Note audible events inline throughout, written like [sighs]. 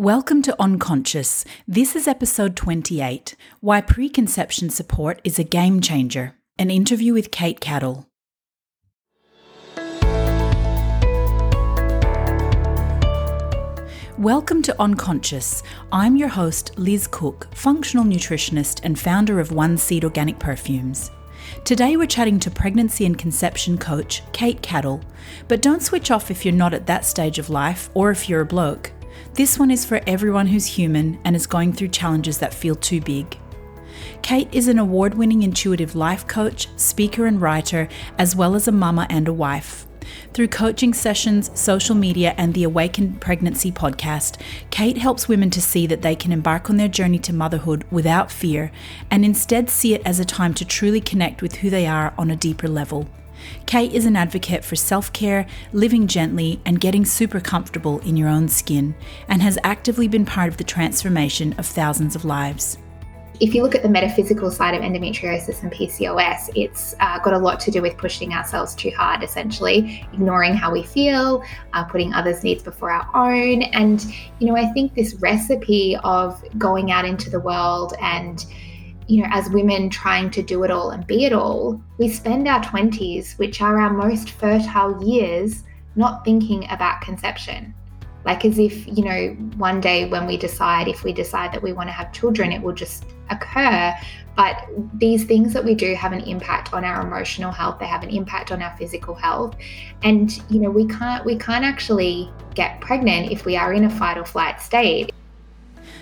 Welcome to Unconscious. This is episode 28 Why Preconception Support is a Game Changer. An interview with Kate Cattle. Welcome to Unconscious. I'm your host, Liz Cook, functional nutritionist and founder of One Seed Organic Perfumes. Today we're chatting to pregnancy and conception coach Kate Cattle. But don't switch off if you're not at that stage of life or if you're a bloke. This one is for everyone who's human and is going through challenges that feel too big. Kate is an award winning intuitive life coach, speaker, and writer, as well as a mama and a wife. Through coaching sessions, social media, and the Awakened Pregnancy podcast, Kate helps women to see that they can embark on their journey to motherhood without fear and instead see it as a time to truly connect with who they are on a deeper level. Kate is an advocate for self care, living gently, and getting super comfortable in your own skin, and has actively been part of the transformation of thousands of lives. If you look at the metaphysical side of endometriosis and PCOS, it's uh, got a lot to do with pushing ourselves too hard, essentially, ignoring how we feel, uh, putting others' needs before our own. And, you know, I think this recipe of going out into the world and you know, as women trying to do it all and be it all, we spend our 20s, which are our most fertile years, not thinking about conception. Like as if, you know, one day when we decide, if we decide that we want to have children, it will just occur. But these things that we do have an impact on our emotional health, they have an impact on our physical health. And, you know, we can't we can't actually get pregnant if we are in a fight or flight state.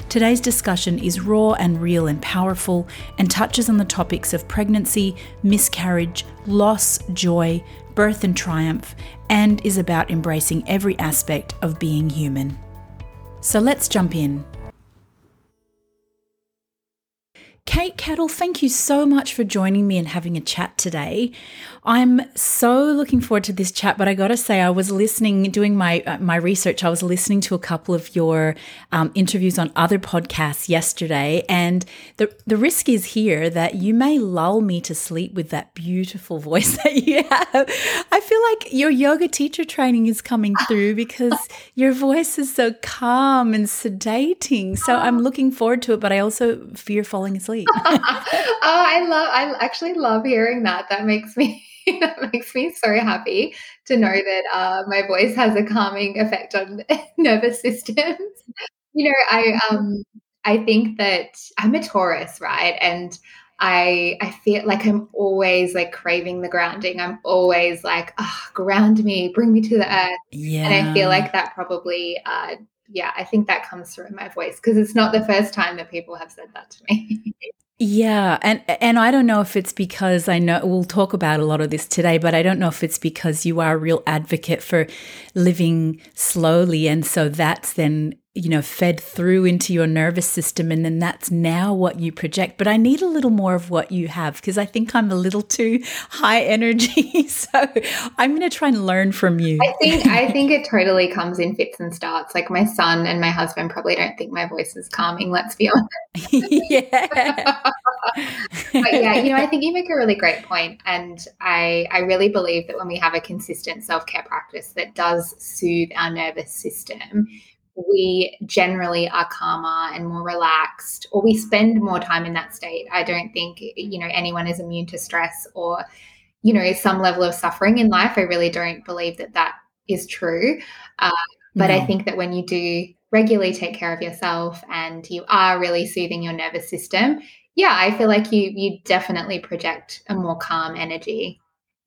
Today's discussion is raw and real and powerful and touches on the topics of pregnancy, miscarriage, loss, joy, birth, and triumph, and is about embracing every aspect of being human. So let's jump in. Kate Cattle, thank you so much for joining me and having a chat today. I'm so looking forward to this chat, but I got to say, I was listening, doing my uh, my research. I was listening to a couple of your um, interviews on other podcasts yesterday, and the the risk is here that you may lull me to sleep with that beautiful [laughs] voice that you have. I feel like your yoga teacher training is coming through because [laughs] your voice is so calm and sedating. So I'm looking forward to it, but I also fear falling asleep. [laughs] oh, I love I actually love hearing that. That makes me [laughs] that makes me so happy to know that uh, my voice has a calming effect on [laughs] nervous systems. You know, I um I think that I'm a Taurus, right? And I I feel like I'm always like craving the grounding. I'm always like, oh, ground me, bring me to the earth. Yeah. And I feel like that probably uh, yeah, I think that comes through in my voice because it's not the first time that people have said that to me. [laughs] Yeah, and and I don't know if it's because I know we'll talk about a lot of this today, but I don't know if it's because you are a real advocate for living slowly and so that's then you know, fed through into your nervous system. And then that's now what you project. But I need a little more of what you have because I think I'm a little too high energy. [laughs] so I'm going to try and learn from you. I think, I think it totally comes in fits and starts. Like my son and my husband probably don't think my voice is calming. Let's be honest. [laughs] yeah. but yeah, you know, I think you make a really great point. And I, I really believe that when we have a consistent self-care practice that does soothe our nervous system, we generally are calmer and more relaxed or we spend more time in that state. I don't think you know anyone is immune to stress or you know some level of suffering in life. I really don't believe that that is true. Uh, but no. i think that when you do regularly take care of yourself and you are really soothing your nervous system yeah i feel like you you definitely project a more calm energy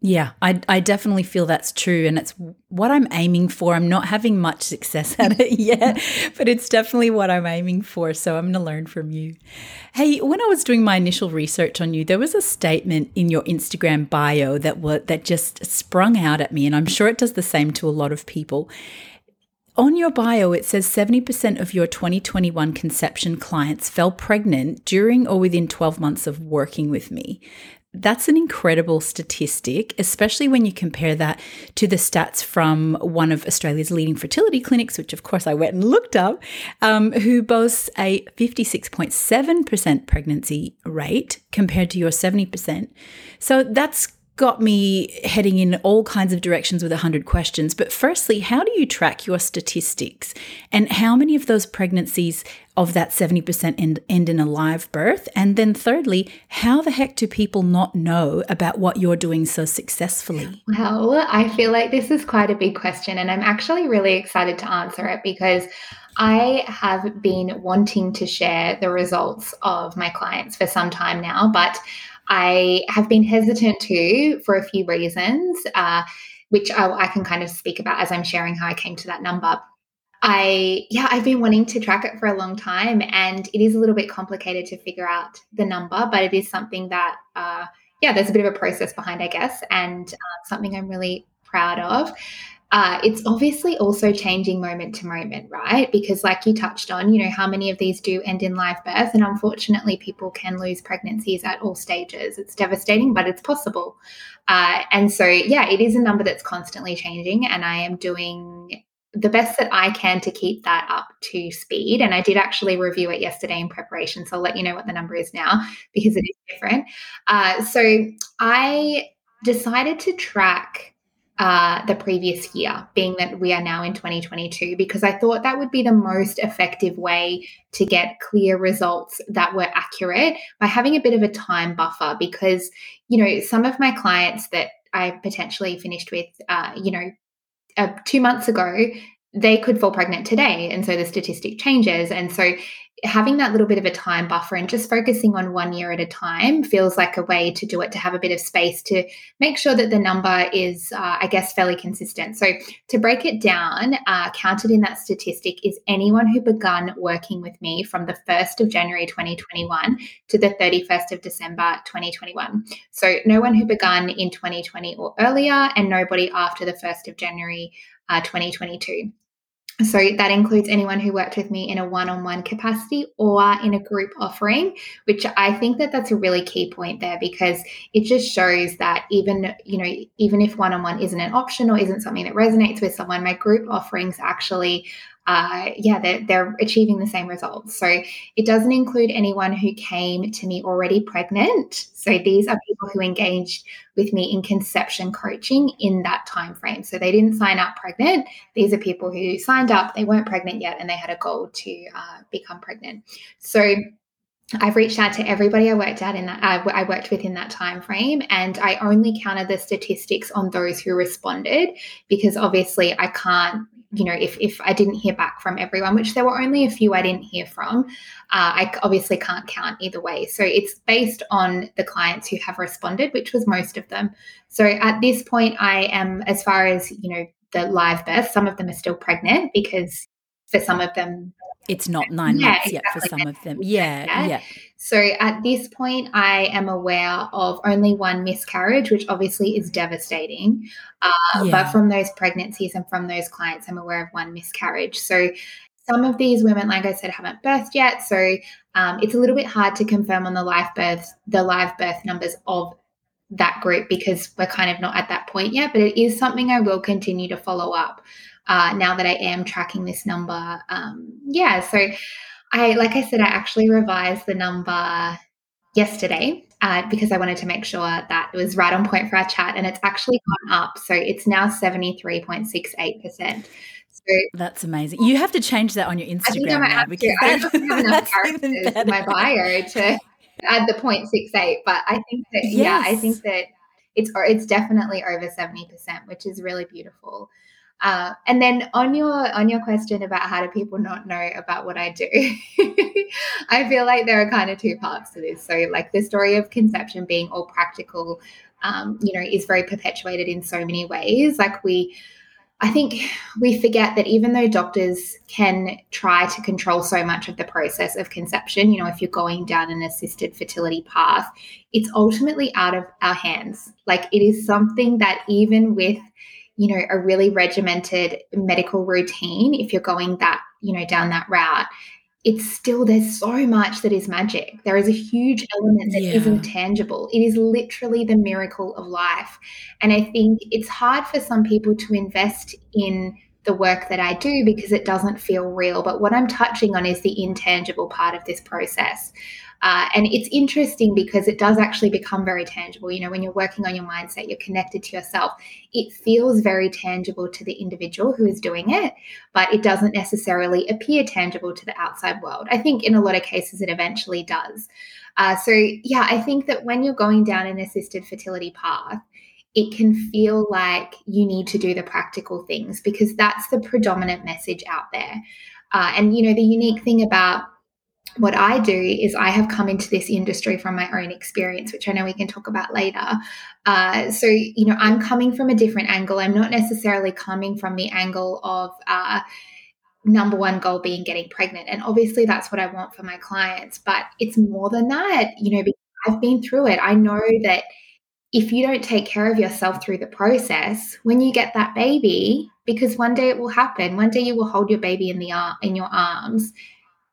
yeah, I, I definitely feel that's true. And it's what I'm aiming for. I'm not having much success [laughs] at it yet, but it's definitely what I'm aiming for. So I'm going to learn from you. Hey, when I was doing my initial research on you, there was a statement in your Instagram bio that, was, that just sprung out at me. And I'm sure it does the same to a lot of people. On your bio, it says 70% of your 2021 conception clients fell pregnant during or within 12 months of working with me. That's an incredible statistic, especially when you compare that to the stats from one of Australia's leading fertility clinics, which of course I went and looked up, um, who boasts a 56.7% pregnancy rate compared to your 70%. So that's got me heading in all kinds of directions with 100 questions. But firstly, how do you track your statistics? And how many of those pregnancies of that 70% end, end in a live birth? And then thirdly, how the heck do people not know about what you're doing so successfully? Well, I feel like this is quite a big question, and I'm actually really excited to answer it because I have been wanting to share the results of my clients for some time now, but I have been hesitant to for a few reasons, uh, which I, I can kind of speak about as I'm sharing how I came to that number. I, yeah, I've been wanting to track it for a long time, and it is a little bit complicated to figure out the number, but it is something that, uh, yeah, there's a bit of a process behind, I guess, and uh, something I'm really proud of uh, it's obviously also changing moment to moment, right? Because, like you touched on, you know, how many of these do end in live birth? And unfortunately, people can lose pregnancies at all stages. It's devastating, but it's possible. Uh, and so, yeah, it is a number that's constantly changing. And I am doing the best that I can to keep that up to speed. And I did actually review it yesterday in preparation. So I'll let you know what the number is now because it is different. Uh, so I decided to track uh, the previous year, being that we are now in 2022, because I thought that would be the most effective way to get clear results that were accurate by having a bit of a time buffer. Because, you know, some of my clients that I potentially finished with, uh, you know, uh, two months ago, they could fall pregnant today. And so the statistic changes. And so having that little bit of a time buffer and just focusing on one year at a time feels like a way to do it to have a bit of space to make sure that the number is uh, i guess fairly consistent. So to break it down uh, counted in that statistic is anyone who begun working with me from the 1st of january 2021 to the 31st of december 2021 so no one who begun in 2020 or earlier and nobody after the 1st of january uh, 2022 so that includes anyone who worked with me in a one-on-one capacity or in a group offering, which I think that that's a really key point there because it just shows that even, you know, even if one-on-one isn't an option or isn't something that resonates with someone, my group offerings actually uh, yeah, they're, they're achieving the same results. So it doesn't include anyone who came to me already pregnant. So these are people who engaged with me in conception coaching in that time frame. So they didn't sign up pregnant. These are people who signed up, they weren't pregnant yet, and they had a goal to uh, become pregnant. So I've reached out to everybody I worked at in that uh, I worked with in that time frame, and I only counted the statistics on those who responded because obviously I can't you know, if, if I didn't hear back from everyone, which there were only a few I didn't hear from, uh, I obviously can't count either way. So it's based on the clients who have responded, which was most of them. So at this point, I am, as far as, you know, the live birth, some of them are still pregnant because for some of them, it's not nine yeah, months yet for some of them. Yeah, yeah. So at this point, I am aware of only one miscarriage, which obviously is devastating. Uh, yeah. But from those pregnancies and from those clients, I'm aware of one miscarriage. So some of these women, like I said, haven't birthed yet. So um, it's a little bit hard to confirm on the live birth, the live birth numbers of that group because we're kind of not at that point yet. But it is something I will continue to follow up uh, now that I am tracking this number. Um, yeah, so I, like I said, I actually revised the number yesterday uh, because I wanted to make sure that it was right on point for our chat, and it's actually gone up. So it's now seventy three point six eight percent. So that's amazing. You have to change that on your Instagram now because I don't have enough [laughs] characters in my bio to add the 0.68. But I think that yes. yeah, I think that it's it's definitely over seventy percent, which is really beautiful. Uh, and then on your on your question about how do people not know about what I do, [laughs] I feel like there are kind of two parts to this. So like the story of conception being all practical, um, you know, is very perpetuated in so many ways. Like we I think we forget that even though doctors can try to control so much of the process of conception, you know, if you're going down an assisted fertility path, it's ultimately out of our hands. Like it is something that even with you know, a really regimented medical routine, if you're going that, you know, down that route, it's still there's so much that is magic. There is a huge element that yeah. is intangible. It is literally the miracle of life. And I think it's hard for some people to invest in the work that I do because it doesn't feel real. But what I'm touching on is the intangible part of this process. Uh, and it's interesting because it does actually become very tangible. You know, when you're working on your mindset, you're connected to yourself. It feels very tangible to the individual who is doing it, but it doesn't necessarily appear tangible to the outside world. I think in a lot of cases, it eventually does. Uh, so, yeah, I think that when you're going down an assisted fertility path, it can feel like you need to do the practical things because that's the predominant message out there. Uh, and, you know, the unique thing about what I do is I have come into this industry from my own experience, which I know we can talk about later. Uh, so, you know, I'm coming from a different angle. I'm not necessarily coming from the angle of, uh, number one goal being getting pregnant. And obviously, that's what I want for my clients. But it's more than that. You know, because I've been through it. I know that if you don't take care of yourself through the process, when you get that baby, because one day it will happen, one day you will hold your baby in the ar- in your arms.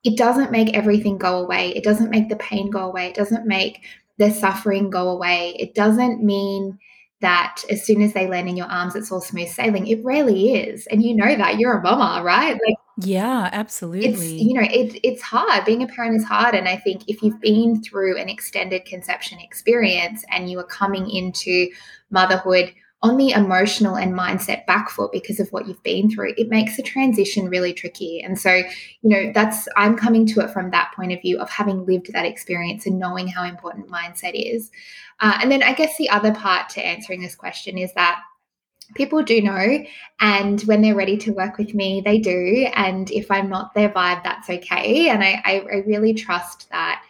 It doesn't make everything go away. It doesn't make the pain go away. It doesn't make the suffering go away. It doesn't mean that as soon as they land in your arms, it's all smooth sailing. It rarely is. And you know that you're a mama, right? Like yeah, absolutely. It's you know, it, it's hard. Being a parent is hard. And I think if you've been through an extended conception experience and you are coming into motherhood on the emotional and mindset back foot because of what you've been through, it makes the transition really tricky. And so, you know, that's I'm coming to it from that point of view of having lived that experience and knowing how important mindset is. Uh, and then I guess the other part to answering this question is that people do know and when they're ready to work with me they do and if i'm not their vibe that's okay and i, I, I really trust that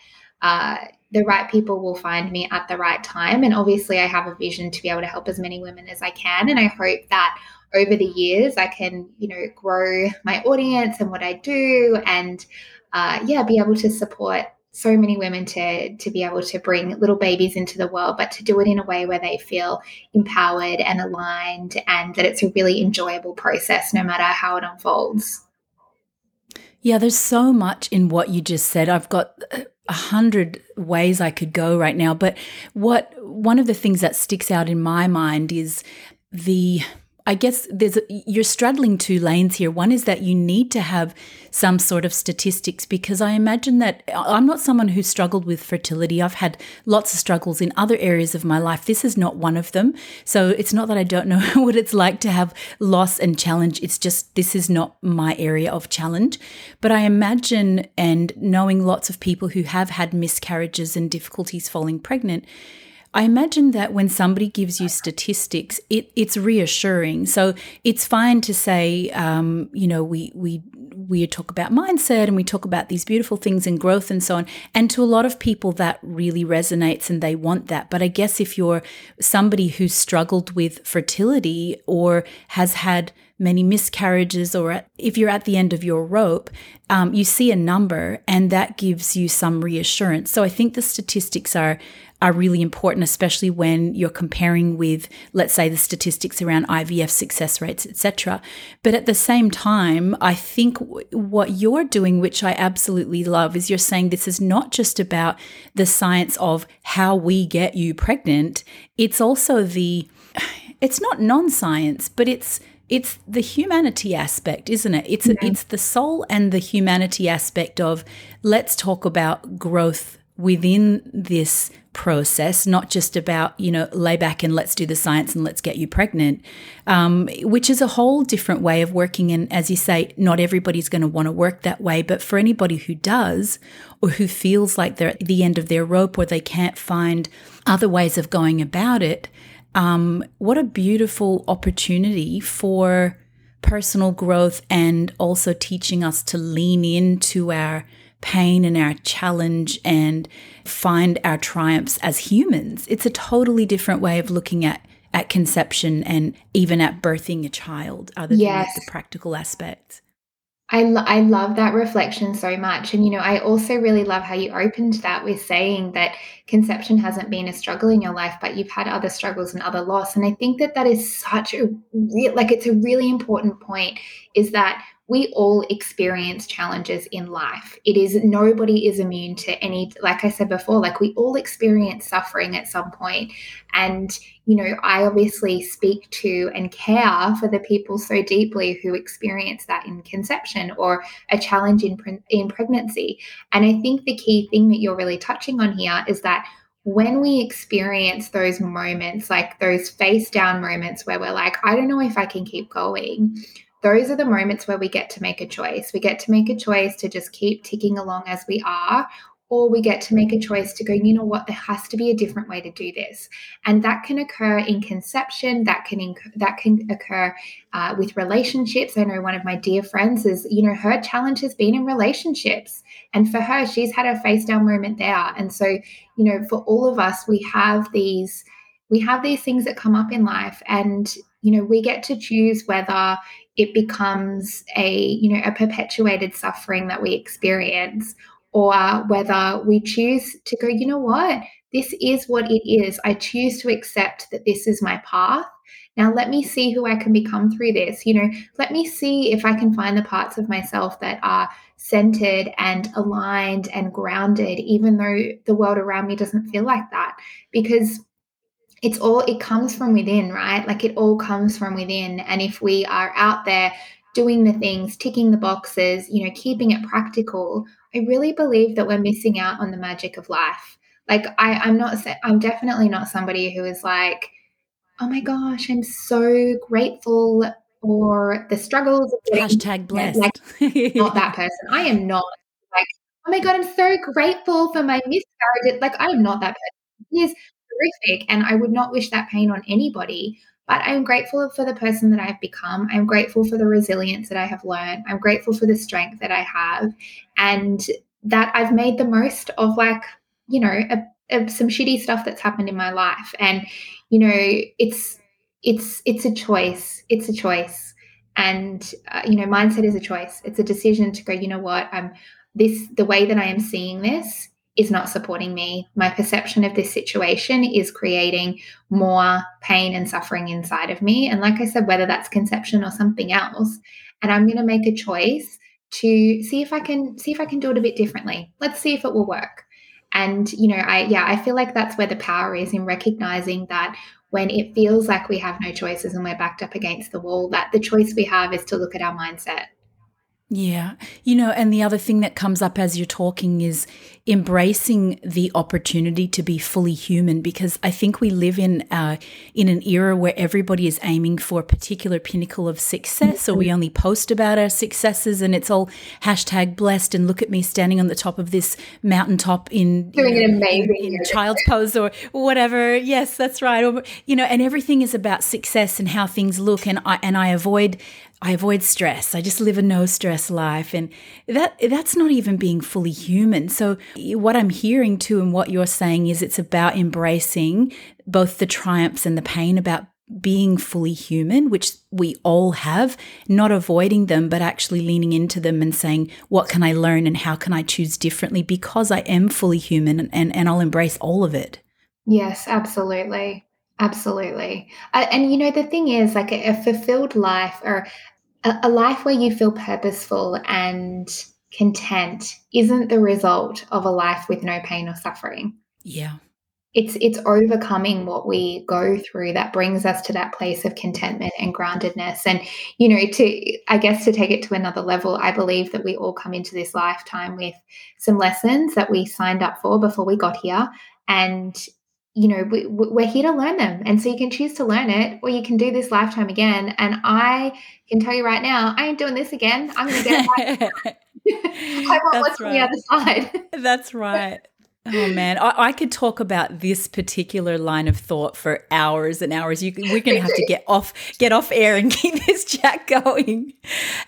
uh, the right people will find me at the right time. And obviously i have a vision to be able to help as many women as i can. And i hope that over the years i can you know grow my audience and what i do and uh, yeah be able to support so many women to to be able to bring little babies into the world but to do it in a way where they feel empowered and aligned and that it's a really enjoyable process no matter how it unfolds yeah there's so much in what you just said. I've got a hundred ways i could go right now but what one of the things that sticks out in my mind is the I guess there's you're straddling two lanes here. One is that you need to have some sort of statistics because I imagine that uh, I'm not someone who struggled with fertility. I've had lots of struggles in other areas of my life. This is not one of them. So it's not that I don't [laughs] know what it's like to have loss and challenge. It's just this is not my area of challenge. But I imagine and knowing lots of people who have had miscarriages and difficulties falling pregnant I imagine that when somebody gives you statistics, it, it's reassuring. So it's fine to say, um, you know, we we we talk about mindset and we talk about these beautiful things and growth and so on. And to a lot of people, that really resonates and they want that. But I guess if you're somebody who's struggled with fertility or has had many miscarriages, or if you're at the end of your rope, um, you see a number and that gives you some reassurance. So I think the statistics are are really important, especially when you're comparing with, let's say, the statistics around IVF success rates, etc. But at the same time, I think w- what you're doing, which I absolutely love, is you're saying this is not just about the science of how we get you pregnant. It's also the, [sighs] it's not non-science, but it's it's the humanity aspect, isn't it? It's mm-hmm. it's the soul and the humanity aspect of let's talk about growth within this process, not just about, you know, lay back and let's do the science and let's get you pregnant, um, which is a whole different way of working. And as you say, not everybody's going to want to work that way. But for anybody who does, or who feels like they're at the end of their rope or they can't find other ways of going about it, um, what a beautiful opportunity for personal growth and also teaching us to lean into our pain and our challenge and find our triumphs as humans. It's a totally different way of looking at at conception and even at birthing a child other than yes. the practical aspects. I, lo- I love that reflection so much. And, you know, I also really love how you opened that with saying that conception hasn't been a struggle in your life, but you've had other struggles and other loss. And I think that that is such a real, like, it's a really important point is that we all experience challenges in life. It is nobody is immune to any, like I said before, like we all experience suffering at some point. And, you know, I obviously speak to and care for the people so deeply who experience that in conception or a challenge in, in pregnancy. And I think the key thing that you're really touching on here is that when we experience those moments, like those face down moments where we're like, I don't know if I can keep going, those are the moments where we get to make a choice. We get to make a choice to just keep ticking along as we are, or we get to make a choice to go, you know what, there has to be a different way to do this, and that can occur in conception. That can inc- that can occur uh, with relationships. I know one of my dear friends is, you know, her challenge has been in relationships, and for her, she's had a face down moment there. And so, you know, for all of us, we have these we have these things that come up in life, and you know, we get to choose whether it becomes a you know a perpetuated suffering that we experience or whether we choose to go you know what? This is what it is. I choose to accept that this is my path. Now let me see who i can become through this. You know let me see if i can find the parts of myself that are centered and aligned and grounded even though the world around me doesn't feel like that. Because it's all it comes from within right? Like it all comes from within. And if we are out there doing the things ticking the boxes you know keeping it practical i really believe that we're missing out on the magic of life. Like i i'm not i'm definitely not somebody who is like oh my gosh i'm so grateful for the struggles of getting, hashtag blessed. Like not that person. I am not. Like oh my god i'm so grateful for my miscarriage. Like i am not that person. Yes horrific and I would not wish that pain on anybody. But I'm grateful for the person that I've become. I'm grateful for the resilience that I have learned. I'm grateful for the strength that I have and that I've made the most of like, you know, a, a, some shitty stuff that's happened in my life. And, you know, it's, it's, it's a choice. It's a choice. And, uh, you know, mindset is a choice. It's a decision to go, you know what, I'm this, the way that I am seeing this is not supporting me. My perception of this situation is creating more pain and suffering inside of me. And like I said, whether that's conception or something else, and I'm going to make a choice to see if I can see if I can do it a bit differently. Let's see if it will work. And you know, I yeah, I feel like that's where the power is in recognizing that when it feels like we have no choices and we're backed up against the wall, that the choice we have is to look at our mindset yeah. You know, and the other thing that comes up as you're talking is embracing the opportunity to be fully human because I think we live in uh, in an era where everybody is aiming for a particular pinnacle of success or we mm-hmm. only post about our successes and it's all hashtag blessed and look at me standing on the top of this mountaintop in doing you know, amazing in, in child's pose or whatever. Yes, that's right. Or, you know, and everything is about success and how things look and I and I avoid I avoid stress. I just live a no stress life and that that's not even being fully human. So what I'm hearing too and what you're saying is it's about embracing both the triumphs and the pain about being fully human, which we all have, not avoiding them, but actually leaning into them and saying, what can I learn and how can I choose differently because I am fully human and, and, and I'll embrace all of it. Yes, absolutely. Absolutely. Uh, and you know, the thing is, like a, a fulfilled life or a, a life where you feel purposeful and content isn't the result of a life with no pain or suffering. Yeah. It's it's overcoming what we go through that brings us to that place of contentment and groundedness. And you know, to I guess to take it to another level, I believe that we all come into this lifetime with some lessons that we signed up for before we got here. And you know, we, we're here to learn them. And so you can choose to learn it or you can do this lifetime again. And I can tell you right now, I ain't doing this again. I'm going to get [laughs] it. [laughs] I want what's right. on the other side. [laughs] That's right. Oh man, I, I, could talk about this particular line of thought for hours and hours. You, we're going to have to get [laughs] off, get off air, and [laughs] keep this chat going.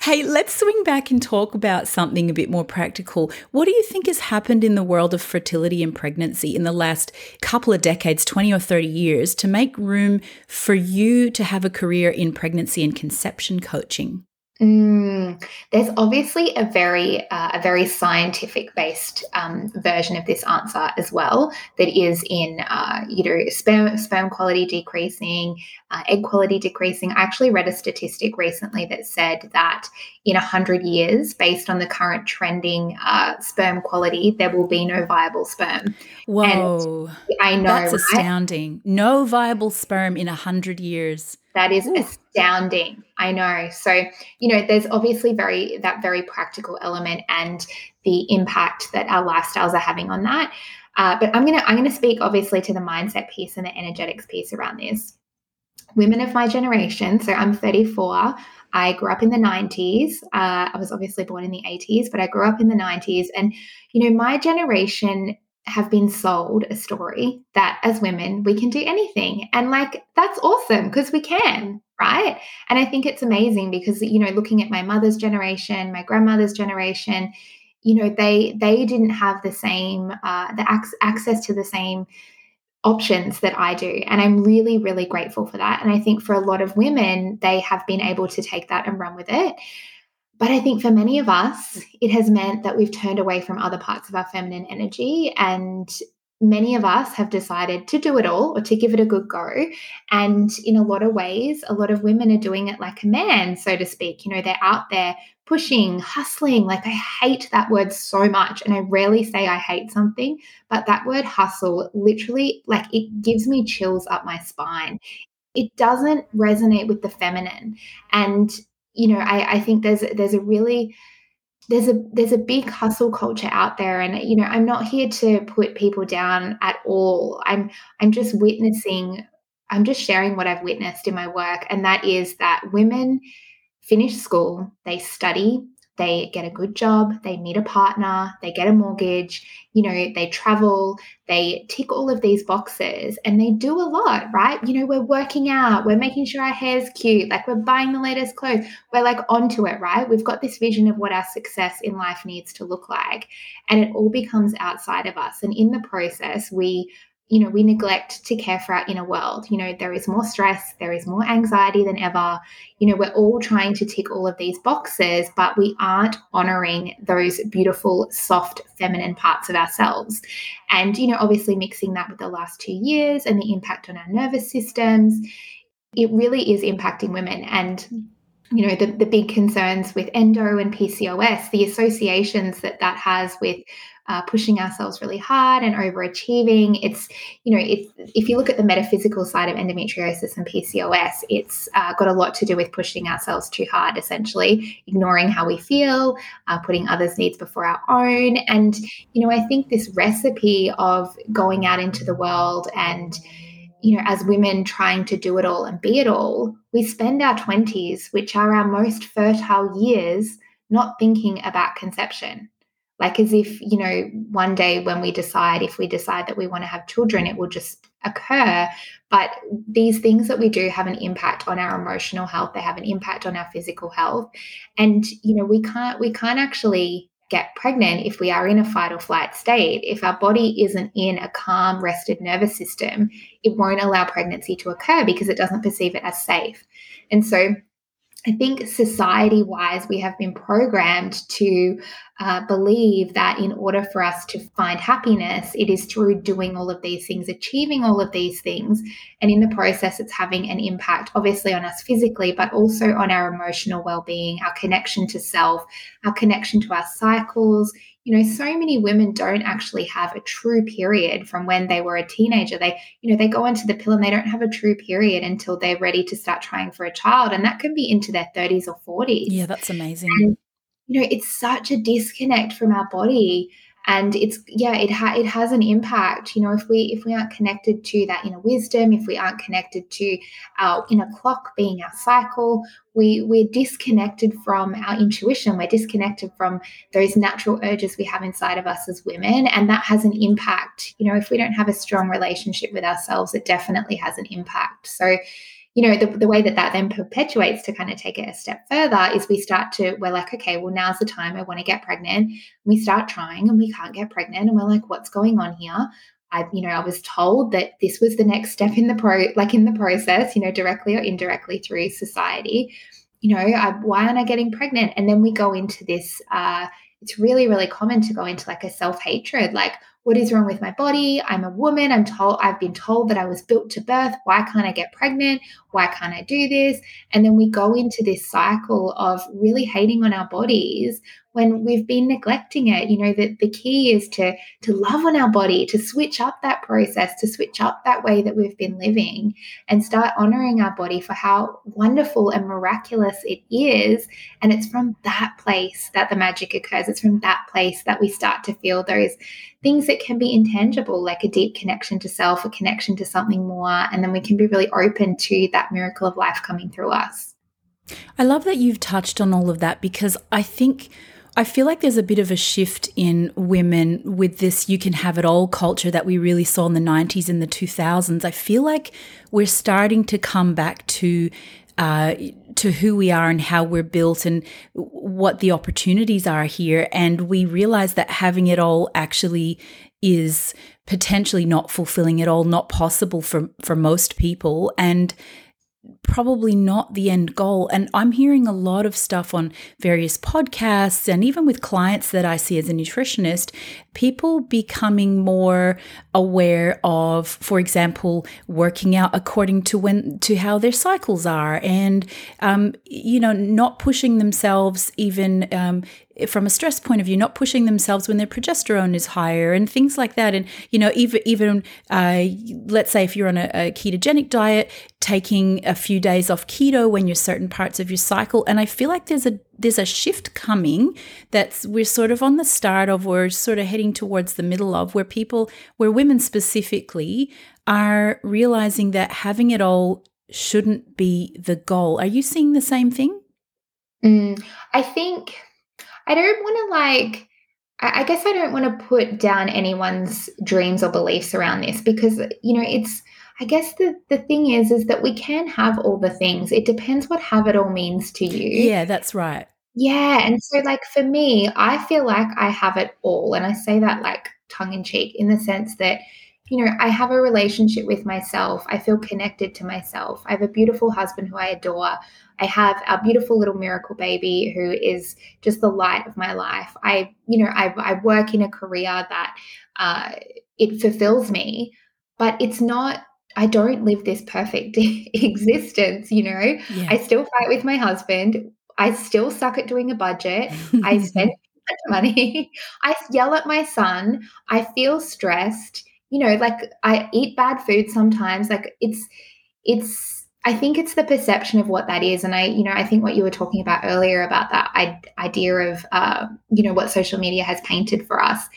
Hey, let's swing back and talk about something a bit more practical. What do you think has happened in the world of fertility and pregnancy in the last couple of decades, twenty or thirty years, to make room for you to have a career in pregnancy and conception coaching? Mm, there's obviously a very uh, a very scientific based um, version of this answer as well that is in uh, you know sperm sperm quality decreasing, uh, egg quality decreasing. I actually read a statistic recently that said that in hundred years, based on the current trending uh, sperm quality, there will be no viable sperm. Whoa! And I know that's right? astounding. No viable sperm in hundred years. That is Ooh. astounding. I know. So, you know, there's obviously very that very practical element and the impact that our lifestyles are having on that. Uh, but I'm gonna I'm gonna speak obviously to the mindset piece and the energetics piece around this. Women of my generation, so I'm 34. I grew up in the 90s. Uh, I was obviously born in the 80s, but I grew up in the 90s. And, you know, my generation have been sold a story that as women we can do anything and like that's awesome because we can right and i think it's amazing because you know looking at my mother's generation my grandmother's generation you know they they didn't have the same uh, the ac- access to the same options that I do. And I'm really, really grateful for that. And I think for a lot of women, they have been able to take that and run with it. But I think for many of us, it has meant that we've turned away from other parts of our feminine energy. And many of us have decided to do it all or to give it a good go. And in a lot of ways, a lot of women are doing it like a man, so to speak. You know, they're out there pushing, hustling. Like, I hate that word so much. And I rarely say I hate something, but that word hustle literally, like, it gives me chills up my spine. It doesn't resonate with the feminine. And you know, I, I think there's there's a really there's a there's a big hustle culture out there. And you know i'm not here to put people down at all. I'm i'm just witnessing i'm just sharing what i've witnessed in my work. And that is that women finish school they study they get a good job, they meet a partner, they get a mortgage, you know, they travel, they tick all of these boxes and they do a lot, right? You know, we're working out, we're making sure our hair's cute, like we're buying the latest clothes, we're like onto it, right? We've got this vision of what our success in life needs to look like. And it all becomes outside of us. And in the process, we you know, we neglect to care for our inner world. You know, there is more stress, there is more anxiety than ever. You know, we're all trying to tick all of these boxes, but we aren't honoring those beautiful, soft, feminine parts of ourselves. And, you know, obviously mixing that with the last two years and the impact on our nervous systems, it really is impacting women. And you know the, the big concerns with endo and pcos the associations that that has with uh, pushing ourselves really hard and overachieving. It's, you know, it's, if you look at the metaphysical side of endometriosis and PCOS, it's uh, got a lot to do with pushing ourselves too hard, essentially, ignoring how we feel, uh, putting others' needs before our own. And, you know, I think this recipe of going out into the world and, you know, as women trying to do it all and be it all, we spend our 20s, which are our most fertile years, not thinking about conception like as if you know one day when we decide if we decide that we want to have children it will just occur. But these things that we do have an impact on our emotional health. They have an impact on our physical health. And you know we can't we can't actually get pregnant if we are in a fight or flight state. If our body isn't in a calm rested nervous system it won't allow pregnancy to occur because it doesn't perceive it as safe. And so I think society wise, we have been programmed to uh, believe that in order for us to find happiness, it is through doing all of these things, achieving all of these things. And in the process, it's having an impact, obviously, on us physically, but also on our emotional well being, our connection to self, our connection to our cycles, you know so many women don't actually have a true period from when they were a teenager. They you know they go into the pill and they don't have a true period until they're ready to start trying for a child and that can be into their 30s or 40s yeah that's amazing. And, you know it's such a disconnect from our body and it's yeah it ha- it has an impact you know if we if we aren't connected to that inner wisdom if we aren't connected to our inner clock being our cycle we we're disconnected from our intuition. We're disconnected from those natural urges we have inside of us as women. And that has an impact. You know if we don't have a strong relationship with ourselves it definitely has an impact. So you know, the, the way that that then perpetuates to kind of take it a step further is we start to, we're like, okay, well, now's the time I want to get pregnant. We start trying and we can't get pregnant. And we're like, what's going on here? I, you know, I was told that this was the next step in the pro, like in the process, you know, directly or indirectly through society. you know, I, why aren't I getting pregnant? And then we go into this, uh, it's really, really common to go into like a self hatred, like, what is wrong with my body? I'm a woman. I'm told I've been told that I was built to birth. Why can't I get pregnant? Why can't I do this? And then we go into this cycle of really hating on our bodies when we've been neglecting it you know that the key is to to love on our body to switch up that process to switch up that way that we've been living and start honoring our body for how wonderful and miraculous it is. And it's from that place that the magic occurs. It's from that place that we start to feel those things that can be intangible like a deep connection to self a connection to something more. And then we can be really open to that miracle of life coming through us. I love that you've touched on all of that because I think I feel like there's a bit of a shift in women with this you can have it all culture that we really saw in the 90s and the 2000s. I feel like we're starting to come back to uh, to who we are and how we're built and what the opportunities are here. And we realize that having it all actually is potentially not fulfilling at all, not possible for, for most people. And probably not the end goal. And I'm hearing a lot of stuff on various podcasts and even with clients that I see as a nutritionist, people becoming more aware of, for example, working out according to when to how their cycles are and um, you know, not pushing themselves even um, from a stress point of view, not pushing themselves when their progesterone is higher and things like that. And you know, even even uh, let's say if you're on a, a, ketogenic diet, taking a few days off keto when you're certain parts of your cycle. And I feel like there's a there's a shift coming that's we're sort of on the start of, we're sort of heading towards the middle of, where people, where women specifically are realizing that having it all shouldn't be the goal. Are you seeing the same thing? Mm, I think I don't want to like, I, I guess I don't want to put down anyone's dreams or beliefs around this because, you know, it's, I guess the, the thing is, is that we can have all the things. It depends what have it all means to you. Yeah, that's right. Yeah. And so, like, for me, I feel like I have it all. And I say that like tongue in cheek in the sense that, you know, I have a relationship with myself. I feel connected to myself. I have a beautiful husband who I adore. I have our beautiful little miracle baby who is just the light of my life. I, you know, I, I work in a career that uh, it fulfills me, but it's not. I don't live this perfect [laughs] existence, you know. Yeah. I still fight with my husband. I still suck at doing a budget. I [laughs] spend money. [laughs] I yell at my son. I feel stressed. You know, like I eat bad food sometimes. Like it's it's I think it's the perception of what that is. And I, you know, I think what you were talking about earlier about that idea of, uh, you know, what social media has painted for us.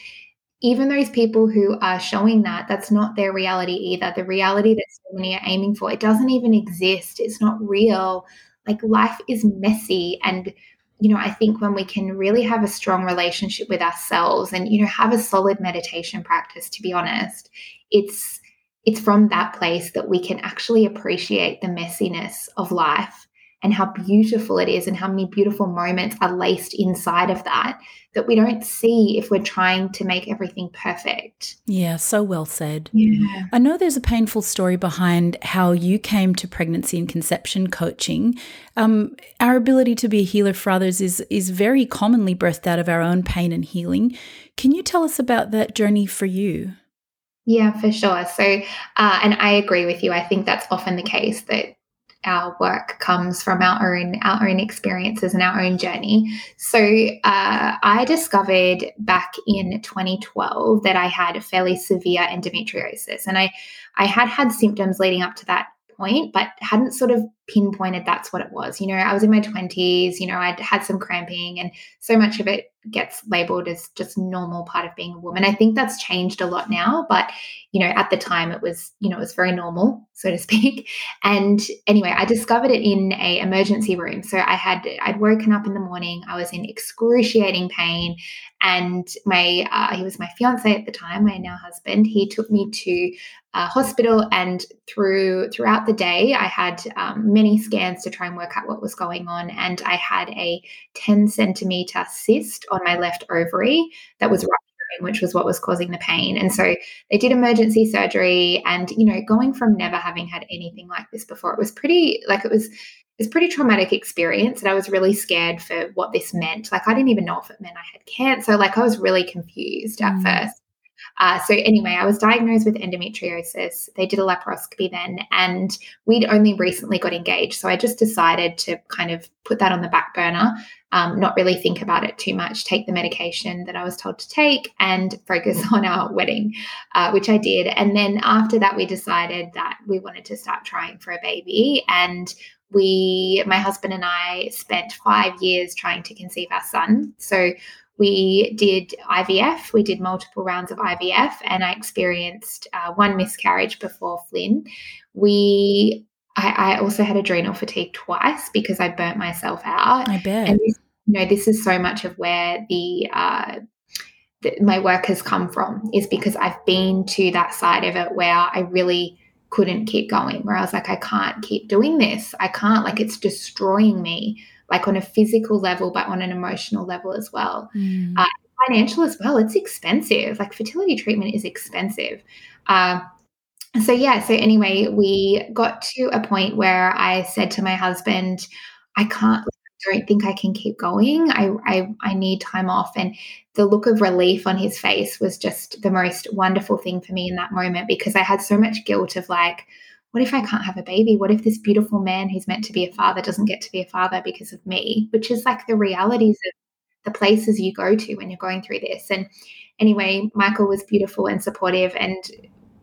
Even those people who are showing that, that's not their reality either. The reality that so many are aiming for, it doesn't even exist. It's not real. Like life is messy. And, you know, I think when we can really have a strong relationship with ourselves and, you know, have a solid meditation practice, to be honest, it's, it's from that place that we can actually appreciate the messiness of life and how beautiful it is and how many beautiful moments are laced inside of that that we don't see if we're trying to make everything perfect. Yeah, so well said. Yeah. I know there's a painful story behind how you came to pregnancy and conception coaching. Um, our ability to be a healer for others is is very commonly birthed out of our own pain and healing. Can you tell us about that journey for you? Yeah, for sure. So, uh, and I agree with you. I think that's often the case that our work comes from our own our own experiences and our own journey. So, uh, I discovered back in 2012 that I had a fairly severe endometriosis, and I I had had symptoms leading up to that point, but hadn't sort of pinpointed that's what it was. You know, I was in my 20s. You know, I'd had some cramping, and so much of it gets labeled as just normal part of being a woman. I think that's changed a lot now, but you know, at the time it was, you know, it was very normal, so to [laughs] speak. And anyway, I discovered it in a emergency room. So I had I'd woken up in the morning, I was in excruciating pain, and my uh, he was my fiance at the time, my now husband. He took me to a hospital, and through throughout the day, I had um, many scans to try and work out what was going on, and I had a 10 centimeter cyst on my left ovary that was rupturing, which was what was causing the pain. And so they did emergency surgery. And, you know, going from never having had anything like this before, it was pretty like it was a pretty traumatic experience and I was really scared for what this meant. Like I didn't even know if it meant I had cancer. Like I was really confused at mm. first. Uh, so anyway, I was diagnosed with endometriosis. They did a laparoscopy then, and we'd only recently got engaged. So I just decided to kind of put that on the back burner, um, not really think about it too much, take the medication that I was told to take, and focus [laughs] on our wedding, uh, which I did. And then after that, we decided that we wanted to start trying for a baby, and we, my husband and I, spent five years trying to conceive our son. So we did IVF, we did multiple rounds of IVF, and I experienced uh, one miscarriage before Flynn. We, I, I, also had adrenal fatigue twice because I burnt myself out. I bet. And this, you know, this is so much of where the, uh, the my work has come from is because I've been to that side of it where I really couldn't keep going. Where I was like, I can't keep doing this. I can't. Like, it's destroying me like on a physical level, but on an emotional level as well. Mm. Uh, financial as well. It's expensive. Like fertility treatment is expensive. Uh, so yeah. So anyway, we got to a point where I said to my husband, "I can't. I don't think I can keep going. I, I I need time off." And the look of relief on his face was just the most wonderful thing for me in that moment because I had so much guilt of like what if I can't have a baby? What if this beautiful man who's meant to be a father doesn't get to be a father because of me? Which is like the realities of the places you go to when you're going through this. And anyway, Michael was beautiful and supportive and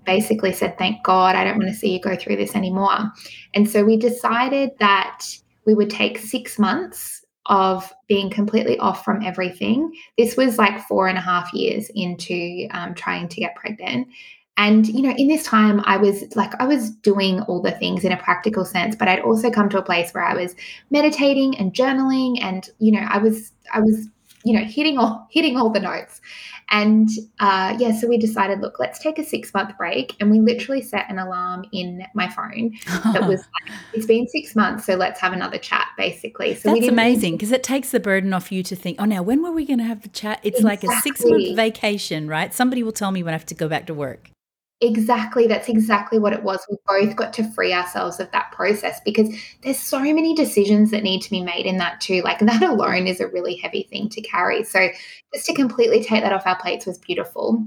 basically said, Thank God, I don't want to see you go through this anymore. And so we decided that we would take six months of being completely off from everything. This was like four and a half years into um, trying to get pregnant. And, you know, in this time, I was like, I was doing all the things in a practical sense, but I'd also come to a place where I was meditating and journaling. And, you know, I was, I was, you know, hitting all, [laughs] hitting all the notes. And uh, yeah, so we decided, look, let's take a six month break. And we literally set an alarm in my phone that was [laughs] like, it's been six months, so let's have another chat, basically. So that's amazing because it takes the burden off you to think, oh, now when were we going to have the chat? It's exactly. like a six month vacation, right? Somebody will tell me when I have to go back to work. Exactly. That's exactly what it was. We both got to free ourselves of that process because there's so many decisions that need to be made in that too. Like [laughs] that alone is a really heavy thing to carry. So just to completely take that off our plates was beautiful.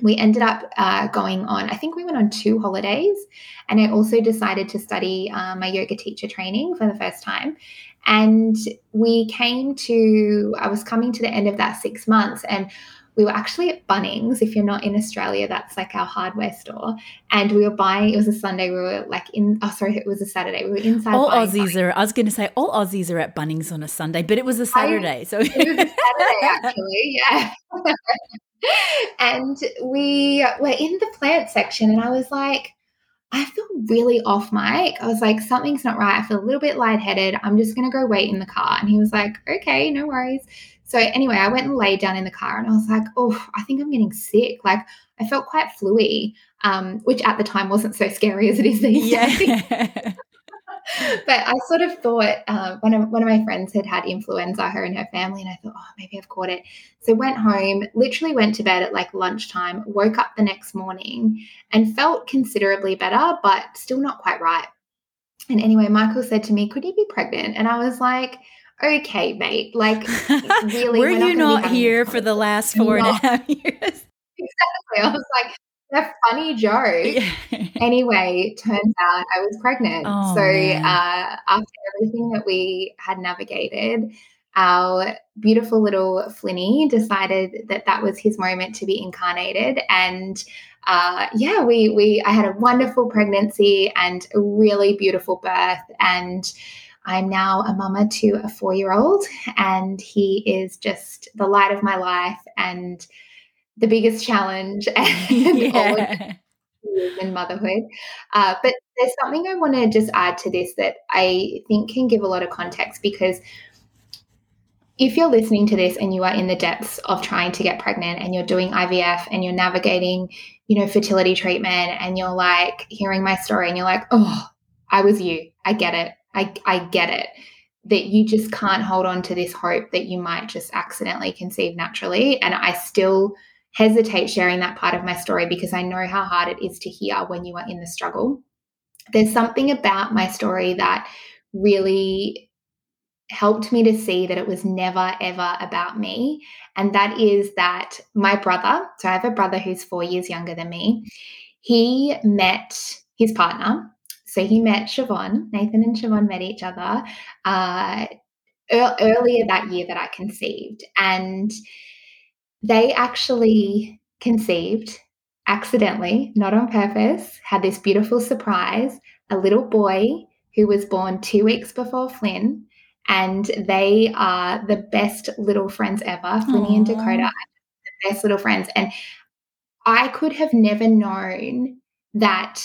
We ended up uh, going on, I think we went on two holidays. And I also decided to study uh, my yoga teacher training for the first time. And we came to, I was coming to the end of that six months and we were actually at Bunnings. If you're not in Australia, that's like our hardware store. And we were buying, it was a Sunday, we were like in, oh, sorry, it was a Saturday. We were inside. All Aussies are, I was going to say, all Aussies are at Bunnings on a Sunday, but it was a Saturday. I, so it was a Saturday, actually, [laughs] yeah. and we were in the plant section, and I was like, I feel really off mic. I was like, something's not right. I feel a little bit lightheaded. I'm just going to go wait in the car. And he was like, okay, no worries. So anyway, I went and laid down in the car and I was like, oh, I think I'm getting sick. Like I felt quite fluey, um, which at the time wasn't so scary as it is these yeah. days. [laughs] [laughs] but I sort of thought uh, one of one of my friends had had influenza, her and her family, and I thought, oh, maybe I've caught it. So went home, literally went to bed at like lunchtime, woke up the next morning, and felt considerably better, but still not quite right. And anyway, Michael said to me, "Could you be pregnant?" And I was like okay, mate. Like, [laughs] really, were you not here for the last four not, and a half [laughs] years? Exactly. I was like, a funny joke. Yeah. anyway, turns out I was pregnant. Oh, so uh, after everything that we had navigated, our beautiful little Flynny decided that that was his moment to be incarnated, and uh, yeah, we we I had a wonderful pregnancy and a really beautiful birth, and I'm now a mama to a four year old, and he is just the light of my life and the biggest challenge [laughs] and [laughs] yeah. in motherhood. Uh, but there's something I want to just add to this that I think can give a lot of context because if you're listening to this and you are in the depths of trying to get pregnant and you're doing IVF and you're navigating, you know, fertility treatment and you're like hearing my story and you're like, oh, I was you. I get it. I, I get it that you just can't hold on to this hope that you might just accidentally conceive naturally. And I still hesitate sharing that part of my story because I know how hard it is to hear when you are in the struggle. There's something about my story that really helped me to see that it was never ever about me and that is that my brother so i have a brother who's 4 years younger than me he met his partner so he met Siobhan, Nathan and Siobhan met each other uh, earlier that year that I conceived. And they actually conceived accidentally, not on purpose, had this beautiful surprise a little boy who was born two weeks before Flynn. And they are the best little friends ever. Flynny and Dakota the best little friends. And I could have never known that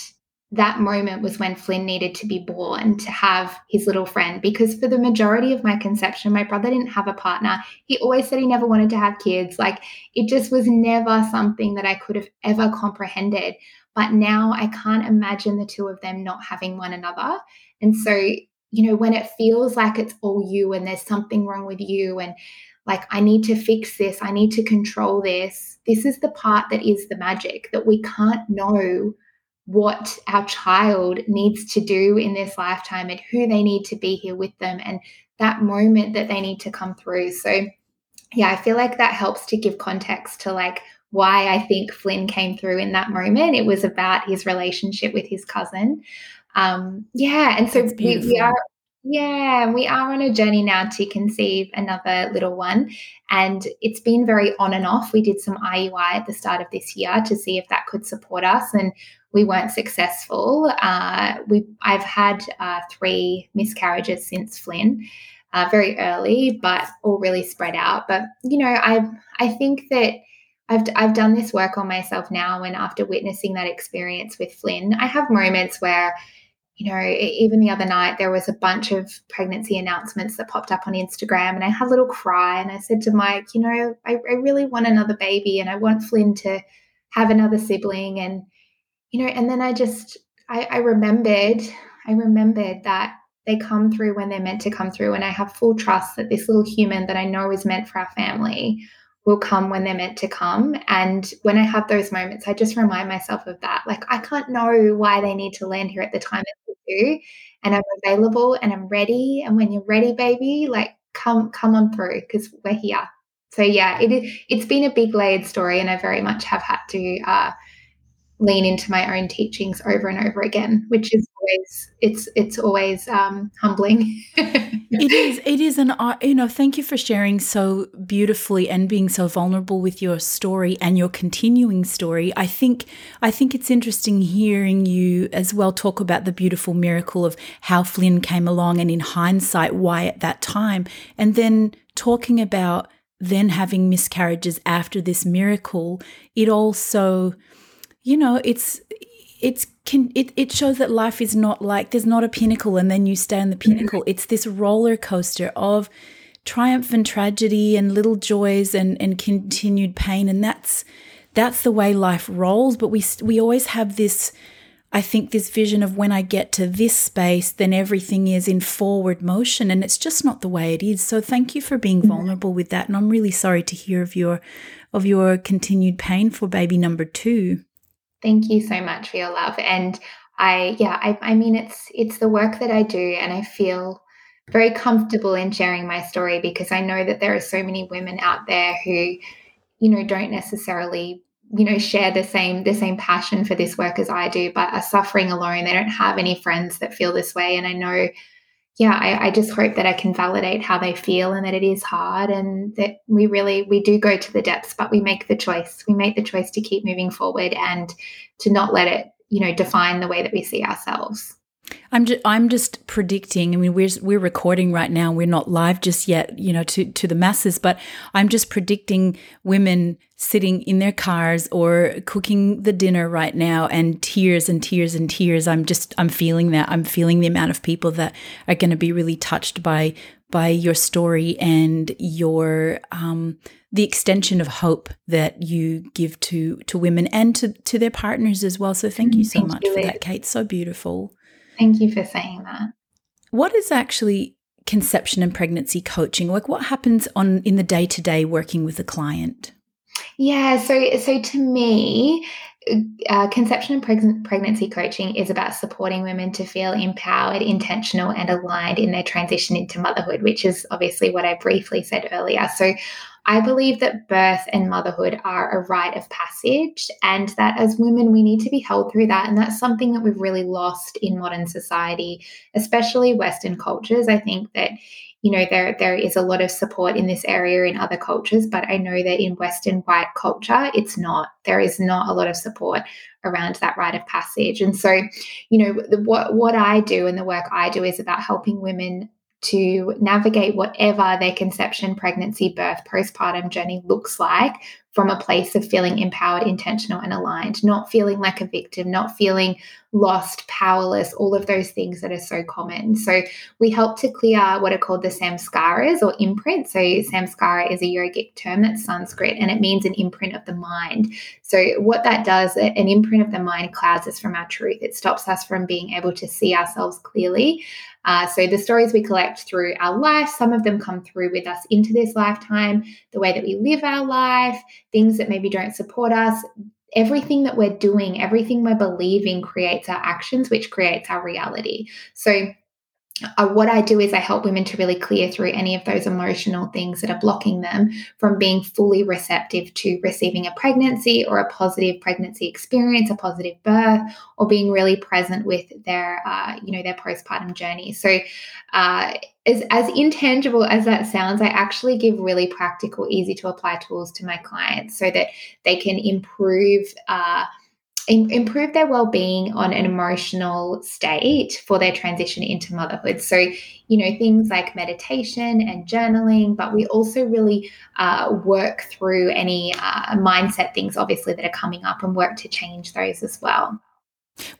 that moment was when Flynn needed to be born to have his little friend. Because for the majority of my conception, my brother didn't have a partner. He always said he never wanted to have kids. Like it just was never something that I could have ever comprehended. But now I can't imagine the two of them not having one another. And so, you know, when it feels like it's all you and there's something wrong with you and like I need to fix this, I need to control this. This is the part that is the magic that we can't know what our child needs to do in this lifetime and who they need to be here with them and that moment that they need to come through. So, yeah, I feel like that helps to give context to like why I think Flynn came through in that moment. It was about his relationship with his cousin. Um, yeah, and so we, we, are yeah, we are on a journey now to conceive another little one. And it's been very on and off. We did some IUI at the start of this year to see if that could support us. And we weren't successful. Uh, we I've had uh, three miscarriages since Flynn, uh, very early, but all really spread out. But you know, I I think that. I've, I've done this work on myself now, and after witnessing that experience with Flynn, I have moments where you know, even the other night, there was a bunch of pregnancy announcements that popped up on Instagram, and I had a little cry. And I said to Mike, you know, I, I really want another baby, and I want Flynn to have another sibling. And, you know, and then I just, I, I remembered, I remembered that they come through when they're meant to come through. And I have full trust that this little human that I know is meant for our family will come when they're meant to come. And when I have those moments, I just remind myself of that. Like, I can't know why they need to land here at the time that they do. And I'm available and I'm ready. And when you're ready, baby, like, come come on through because we're here. So yeah, it is. It's been a big layered story, and I very much have had to uh, lean into my own teachings over and over again, which is always it's it's always um, humbling. [laughs] it is. It is an you know. Thank you for sharing so beautifully and being so vulnerable with your story and your continuing story. I think I think it's interesting hearing you as well talk about the beautiful miracle of how Flynn came along and in hindsight why at that time, and then talking about then having miscarriages after this miracle. It also you know, it's it's can it, it shows that life is not like there's not a pinnacle and then you stay on the pinnacle. Mm-hmm. It's this roller coaster of triumph and tragedy and little joys and and continued pain and that's that's the way life rolls but we we always have this I think this vision of when I get to this space, then everything is in forward motion, and it's just not the way it is. So thank you for being mm-hmm. vulnerable with that, and I'm really sorry to hear of your of your continued pain for baby number two. Thank you so much for your love. And I, yeah, I, I mean, it's it's the work that I do, and I feel very comfortable in sharing my story because I know that there are so many women out there who, you know, don't necessarily you know share the same the same passion for this work as I do, but are suffering alone. They don't have any friends that feel this way, and I know yeah, I, I, just hope that I can validate how they feel and that it is hard and that we really we do go to the depths, but we make the choice. We make the choice to keep moving forward and to not let it, you know, define the way that we see ourselves. I'm just, I'm just predicting. I mean, we're we're recording right now. We're not live just yet, you know, to to the masses. But I'm just predicting women sitting in their cars or cooking the dinner right now, and tears and tears and tears. I'm just I'm feeling that. I'm feeling the amount of people that are going to be really touched by by your story and your um, the extension of hope that you give to to women and to to their partners as well. So thank you so thank much you, for that, Kate. So beautiful. Thank you for saying that. What is actually conception and pregnancy coaching? Like what happens on in the day-to-day working with a client? Yeah, so so to me, uh, conception and preg- pregnancy coaching is about supporting women to feel empowered, intentional, and aligned in their transition into motherhood, which is obviously what I briefly said earlier. So, I believe that birth and motherhood are a rite of passage, and that as women, we need to be held through that. And that's something that we've really lost in modern society, especially Western cultures. I think that you know there there is a lot of support in this area in other cultures but i know that in western white culture it's not. There is not a lot of support around that rite of passage. And so you know the, what what i do and the work i do is about helping women to navigate whatever their conception, pregnancy, birth, postpartum journey looks like from a place of feeling empowered, intentional, and aligned, not feeling like a victim, not feeling lost, powerless, all of those things that are so common. So, we help to clear what are called the samskaras or imprints. So, samskara is a yogic term that's Sanskrit and it means an imprint of the mind. So, what that does, an imprint of the mind clouds us from our truth. It stops us from being able to see ourselves clearly. Uh, so the stories we collect through our life, some of them come through with us into this lifetime, the way that we live our life, things that maybe don't support us. Everything that we're doing, everything we're believing creates our actions, which creates our reality. So uh, what I do is I help women to really clear through any of those emotional things that are blocking them from being fully receptive to receiving a pregnancy or a positive pregnancy experience, a positive birth, or being really present with their, uh, you know, their postpartum journey. So, uh, as, as intangible as that sounds, I actually give really practical, easy to apply tools to my clients so that they can improve. Uh, improve their well-being on an emotional state for their transition into motherhood so you know things like meditation and journaling but we also really uh, work through any uh, mindset things obviously that are coming up and work to change those as well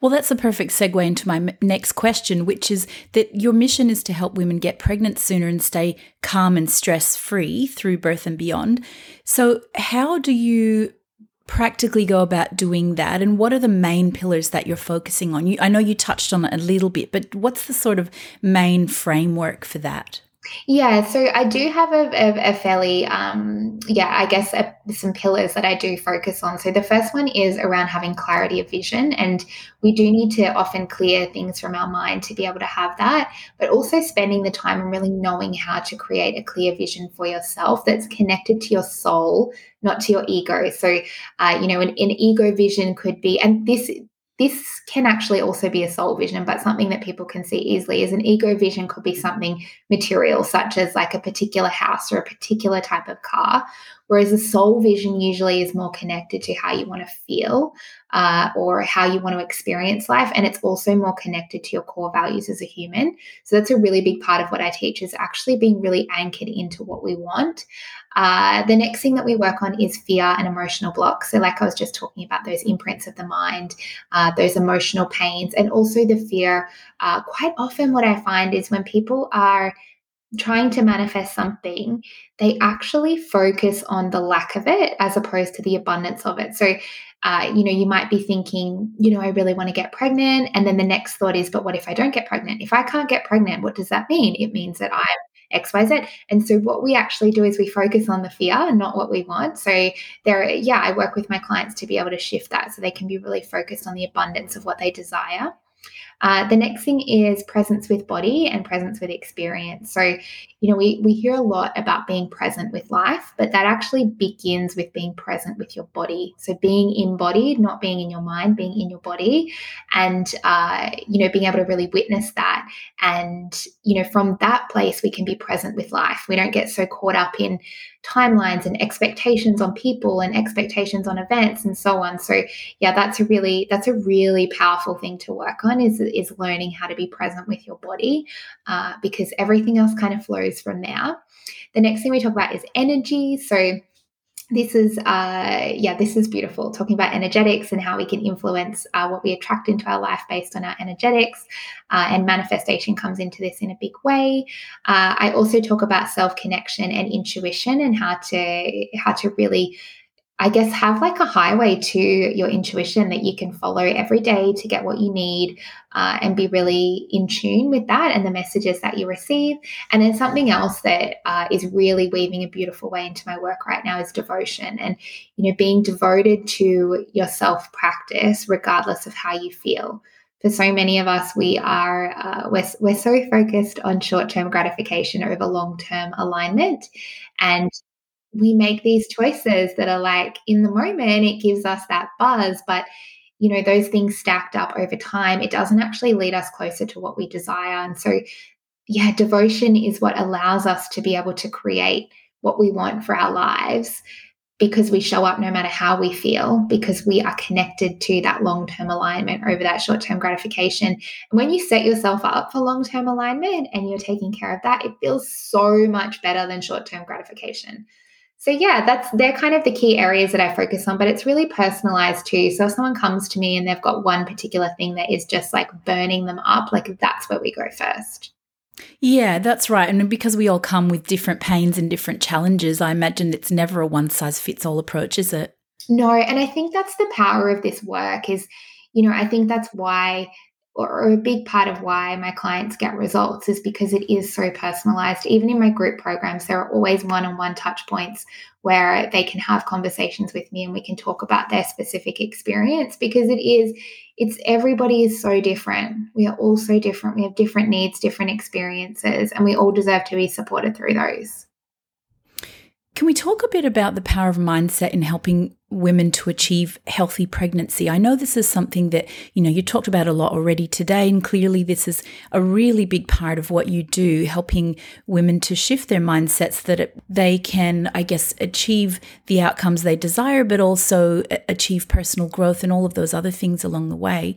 well, that's a perfect segue into my next question, which is that your mission is to help women get pregnant sooner and stay calm and stress free through birth and beyond. So, how do you practically go about doing that? And what are the main pillars that you're focusing on? You i know you touched on it a little bit but what's the sort of main framework for that yeah, so I do have a, a, a fairly, um, yeah, I guess a, some pillars that I do focus on. So the first one is around having clarity of vision, and we do need to often clear things from our mind to be able to have that, but also spending the time and really knowing how to create a clear vision for yourself that's connected to your soul, not to your ego. So, uh, you know, an, an ego vision could be, and this this can actually also be a soul vision, but something that people can see easily is an ego vision could be something material, such as like a particular house or a particular type of car. Whereas the soul vision usually is more connected to how you want to feel uh, or how you want to experience life. And it's also more connected to your core values as a human. So that's a really big part of what I teach is actually being really anchored into what we want. Uh, the next thing that we work on is fear and emotional blocks. So, like I was just talking about, those imprints of the mind, uh, those emotional pains, and also the fear. Uh, quite often, what I find is when people are trying to manifest something, they actually focus on the lack of it as opposed to the abundance of it. So, uh, you know, you might be thinking, you know, I really want to get pregnant. And then the next thought is, but what if I don't get pregnant? If I can't get pregnant, what does that mean? It means that I'm XYZ. And so what we actually do is we focus on the fear, not what we want. So there, yeah, I work with my clients to be able to shift that so they can be really focused on the abundance of what they desire. Uh, the next thing is presence with body and presence with experience. So, you know, we, we hear a lot about being present with life, but that actually begins with being present with your body. So, being embodied, not being in your mind, being in your body, and, uh, you know, being able to really witness that. And, you know, from that place, we can be present with life. We don't get so caught up in, timelines and expectations on people and expectations on events and so on. So yeah that's a really that's a really powerful thing to work on is is learning how to be present with your body uh, because everything else kind of flows from there. The next thing we talk about is energy. So this is uh yeah this is beautiful talking about energetics and how we can influence uh, what we attract into our life based on our energetics uh, and manifestation comes into this in a big way. Uh, i also talk about self connection and intuition and how to how to really I guess, have like a highway to your intuition that you can follow every day to get what you need uh, and be really in tune with that and the messages that you receive. And then something else that uh, is really weaving a beautiful way into my work right now is devotion and, you know, being devoted to your self practice, regardless of how you feel for so many of us, we are uh, we're, we're so focused on short term gratification over long term alignment, and we make these choices that are like in the moment it gives us that buzz but you know those things stacked up over time it doesn't actually lead us closer to what we desire and so yeah devotion is what allows us to be able to create what we want for our lives because we show up no matter how we feel because we are connected to that long-term alignment over that short-term gratification. And when you set yourself up for long-term alignment and you're taking care of that it feels so much better than short-term gratification so yeah, that's they're kind of the key areas that I focus on, but it's really personalized too. So if someone comes to me and they've got one particular thing that is just like burning them up, like that's where we go first. Yeah, that's right. And because we all come with different pains and different challenges, I imagine it's never a one size fits all approach, is it? No, and I think that's the power of this work is, you know, I think that's why or a big part of why my clients get results is because it is so personalized. Even in my group programs, there are always one on one touch points where they can have conversations with me and we can talk about their specific experience because it is, it's everybody is so different. We are all so different. We have different needs, different experiences, and we all deserve to be supported through those. Can we talk a bit about the power of mindset in helping women to achieve healthy pregnancy? I know this is something that, you know, you talked about a lot already today, and clearly this is a really big part of what you do, helping women to shift their mindsets that it, they can, I guess, achieve the outcomes they desire, but also achieve personal growth and all of those other things along the way.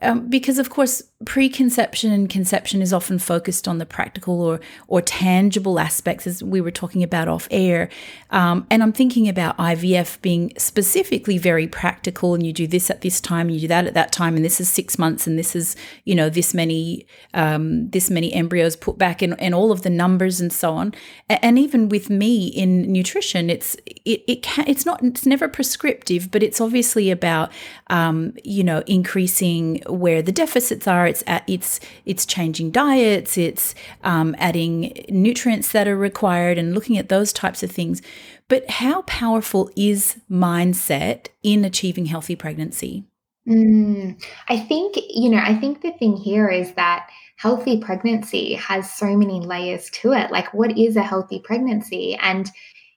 Um, because of course preconception and conception is often focused on the practical or or tangible aspects as we were talking about off air um, and i'm thinking about ivf being specifically very practical and you do this at this time you do that at that time and this is six months and this is you know this many um, this many embryos put back and, and all of the numbers and so on and even with me in nutrition it's it, it can it's not it's never prescriptive but it's obviously about um, you know increasing where the deficits are. It's it's it's changing diets. It's um, adding nutrients that are required and looking at those types of things. But how powerful is mindset in achieving healthy pregnancy? Mm, I think you know. I think the thing here is that healthy pregnancy has so many layers to it. Like, what is a healthy pregnancy? And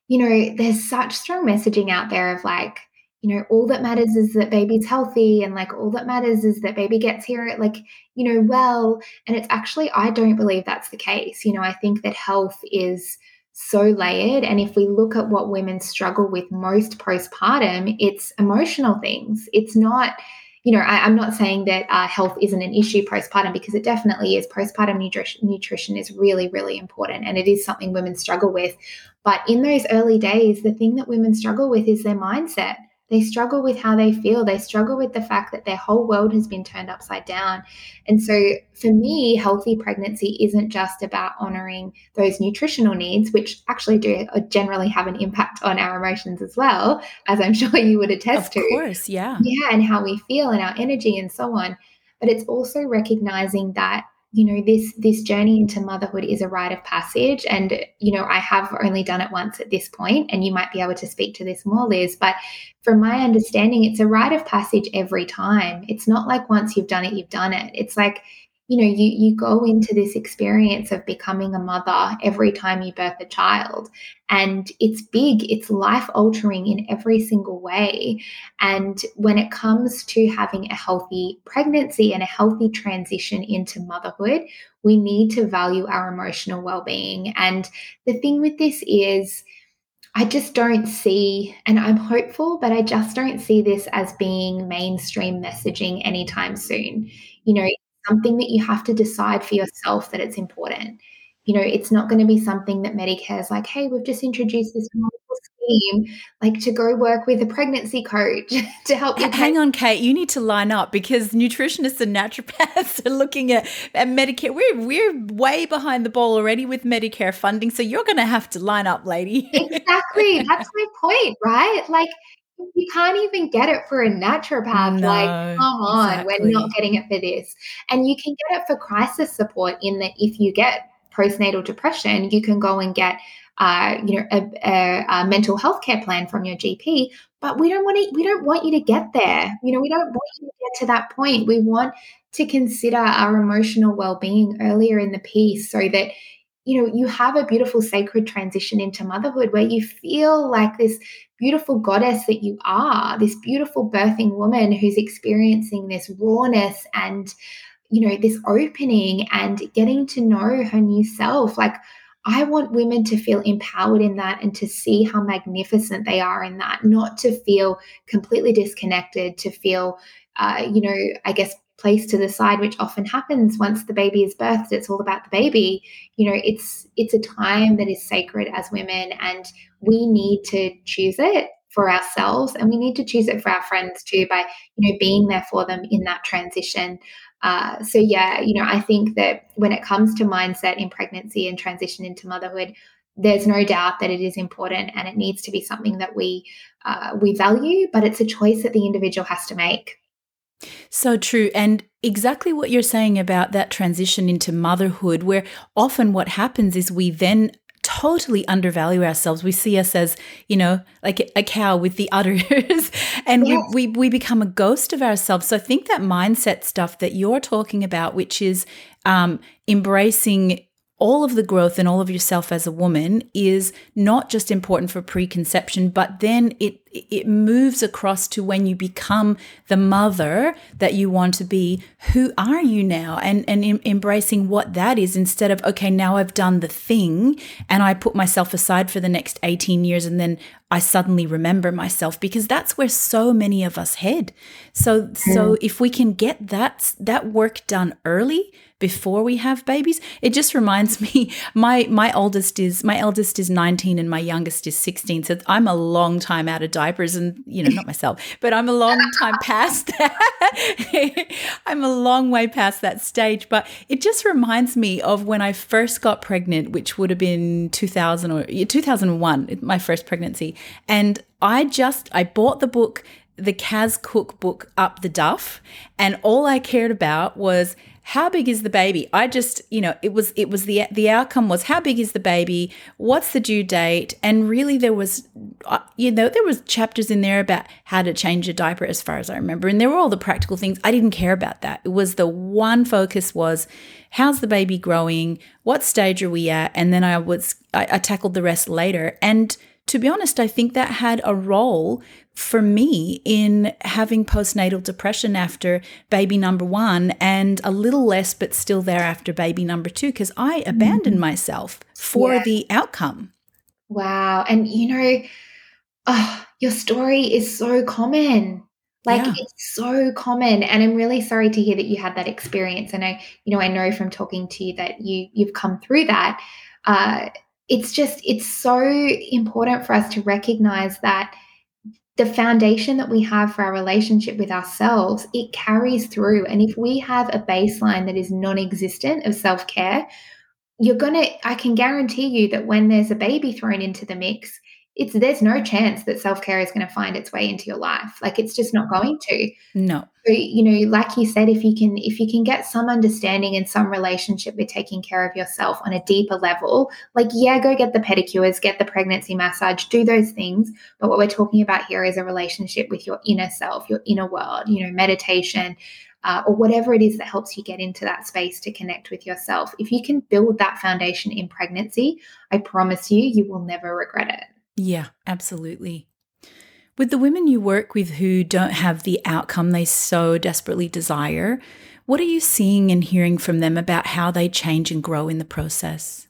you know, there's such strong messaging out there of like you know, all that matters is that baby's healthy and like all that matters is that baby gets here like, you know, well. And it's actually, I don't believe that's the case. You know, I think that health is so layered. And if we look at what women struggle with most postpartum, it's emotional things. It's not, you know, I, am not saying that uh, health isn't an issue postpartum because it definitely is. Postpartum nutrition, nutrition is really, really important and it is something women struggle with. But in those early days, the thing that women struggle with is their mindset they struggle with how they feel. They struggle with the fact that their whole world has been turned upside down. And so, for me, healthy pregnancy isn't just about honoring those nutritional needs, which actually do uh, generally have an impact on our emotions as well, as I'm [laughs] sure you would attest of to. Of course, yeah. Yeah, and how we feel and our energy and so on. But it's also recognizing that you know this this journey into motherhood is a rite of passage. And you know i have only done it once at this point and you might be able to speak to this more liz but from my understanding it's a rite of passage every time. It's not like once you've done it you've done it. It's like you know you you go into this experience of becoming a mother every time you birth a child and it's big it's life altering in every single way and when it comes to having a healthy pregnancy and a healthy transition into motherhood we need to value our emotional well-being and the thing with this is I just don't see, and I'm hopeful, but I just don't see this as being mainstream messaging anytime soon. You know, something that you have to decide for yourself that it's important. you know, it's not going to be something that Medicare is like, hey, we've just introduced this scheme, like to go work with a pregnancy coach [laughs] to help you. Hang on, Kate, you need to line up because nutritionists and naturopaths [laughs] are looking at, at Medicare. We're, we're way behind the ball already with Medicare funding. So you're going to have to line up, lady. exactly. That's my point, right? Like, you can't even get it for a naturopath. No, like, come on, exactly. we're not getting it for this. And you can get it for crisis support in that if you get postnatal depression, you can go and get uh, you know, a, a, a, mental health care plan from your GP. But we don't want to. We don't want you to get there. You know, we don't want you to get to that point. We want to consider our emotional well-being earlier in the piece, so that you know you have a beautiful sacred transition into motherhood where you feel like this beautiful goddess that you are, this beautiful birthing woman who's experiencing this rawness and you know this opening and getting to know her new self. Like I want women to feel empowered in that and to see how magnificent they are in that, not to feel completely disconnected, to feel, uh, you know, I guess placed to the side, which often happens once the baby is birthed. It's all about the baby. You know, it's it's a time that is sacred as women, and we need to choose it for ourselves, and we need to choose it for our friends too by you know being there for them in that transition. Uh, so yeah, you know, I think that when it comes to mindset in pregnancy and transition into motherhood, there's no doubt that it is important and it needs to be something that we uh, we value, but it's a choice that the individual has to make. So true. And exactly what you're saying about that transition into motherhood, where often what happens is we then totally undervalue ourselves. We see us as, you know, like a cow with the udders [laughs] and yes. we, we, we become a ghost of ourselves. So I think that mindset stuff that you're talking about, which is um, embracing all of the growth and all of yourself as a woman is not just important for preconception, but then it it moves across to when you become the mother that you want to be. Who are you now? And and em- embracing what that is instead of okay, now I've done the thing and I put myself aside for the next 18 years and then I suddenly remember myself because that's where so many of us head. So so mm. if we can get that that work done early before we have babies. It just reminds [laughs] me my my oldest is my eldest is 19 and my youngest is 16. So I'm a long time out of diapers and you know not myself, [laughs] but I'm a long time past that. [laughs] I'm a long way past that stage, but it just reminds me of when I first got pregnant, which would have been 2000 or 2001, my first pregnancy. And I just I bought the book the Kaz Cooke book Up the Duff and all I cared about was how big is the baby? I just you know it was it was the the outcome was how big is the baby? What's the due date? And really there was uh, you know there was chapters in there about how to change a diaper as far as i remember. And there were all the practical things. I didn't care about that. It was the one focus was how's the baby growing? What stage are we at? And then i was I, I tackled the rest later. And to be honest, I think that had a role for me in having postnatal depression after baby number one and a little less, but still there after baby number two, because I mm-hmm. abandoned mm-hmm. myself for yeah. the outcome. Wow. And you know, oh, your story is so common. Like yeah. it's so common. And I'm really sorry to hear that you had that experience. And I, you know, I know from talking to you that you you've come through that. Uh, it's just it's so important for us to recognize that the foundation that we have for our relationship with ourselves it carries through. And if we have a baseline that is non-existent of self-care you're going to i can guarantee you that when there's a baby thrown into the mix it's there's no chance that self-care is going to find its way into your life like it's just not going to no so, you know like you said if you can if you can get some understanding and some relationship with taking care of yourself on a deeper level like yeah go get the pedicures get the pregnancy massage do those things but what we're talking about here is a relationship with your inner self your inner world you know meditation uh, or whatever it is that helps you get into that space to connect with yourself. If you can build that foundation in pregnancy, I promise you, you will never regret it. Yeah, absolutely. With the women you work with who don't have the outcome they so desperately desire, what are you seeing and hearing from them about how they change and grow in the process?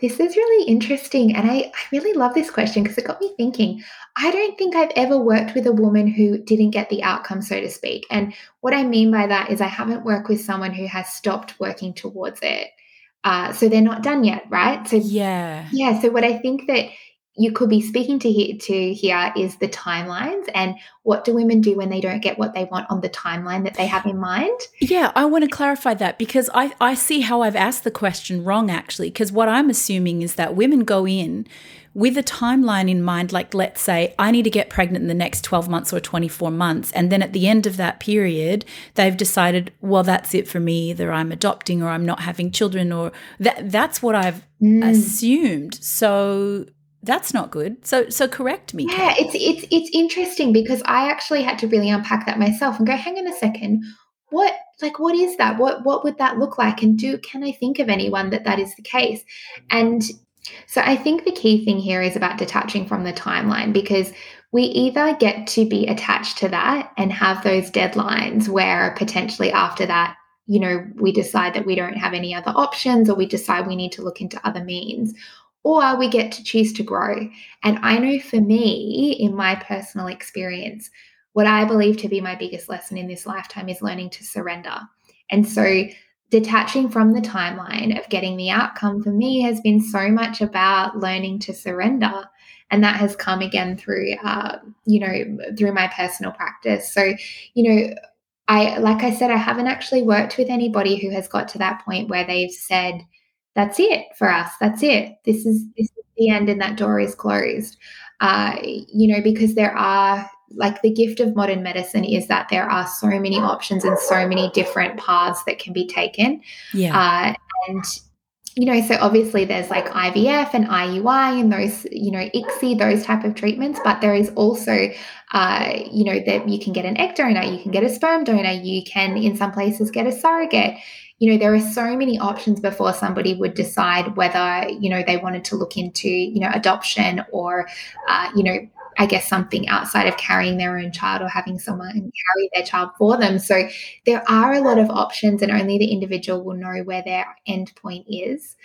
This is really interesting. And I, I really love this question because it got me thinking. I don't think I've ever worked with a woman who didn't get the outcome, so to speak. And what I mean by that is I haven't worked with someone who has stopped working towards it. Uh, so they're not done yet, right? So yeah, yeah. So what I think that you could be speaking to here, to here is the timelines and what do women do when they don't get what they want on the timeline that they have in mind? Yeah, I want to clarify that because I, I see how I've asked the question wrong actually. Because what I'm assuming is that women go in with a timeline in mind, like let's say I need to get pregnant in the next 12 months or 24 months. And then at the end of that period, they've decided, well, that's it for me. Either I'm adopting or I'm not having children, or that that's what I've mm. assumed. So that's not good. So so correct me. Yeah, it's it's it's interesting because I actually had to really unpack that myself and go, hang on a second, what like what is that? What what would that look like? And do can I think of anyone that that is the case? And so I think the key thing here is about detaching from the timeline because we either get to be attached to that and have those deadlines where potentially after that you know, we decide that we don't have any other options or we decide we need to look into other means or we get to choose to grow. And I know for me, in my personal experience, what I believe to be my biggest lesson in this lifetime is learning to surrender. And so, detaching from the timeline of getting the outcome for me has been so much about learning to surrender. And that has come again through, uh, you know, through my personal practice. So, you know, I, like I said, I haven't actually worked with anybody who has got to that point where they've said, that's it for us. That's it. This is this is the end, and that door is closed. Uh, you know, because there are like the gift of modern medicine is that there are so many options and so many different paths that can be taken. Yeah. Uh, and you know, so obviously there's like IVF and IUI and those, you know, ICSI, those type of treatments, but there is also, uh, you know, that you can get an egg donor, you can get a sperm donor, you can in some places get a surrogate you know there are so many options before somebody would decide whether you know they wanted to look into you know adoption or uh, you know I guess something outside of carrying their own child or having someone carry their child for them. So there are a lot of options, and only the individual will know where their end point is.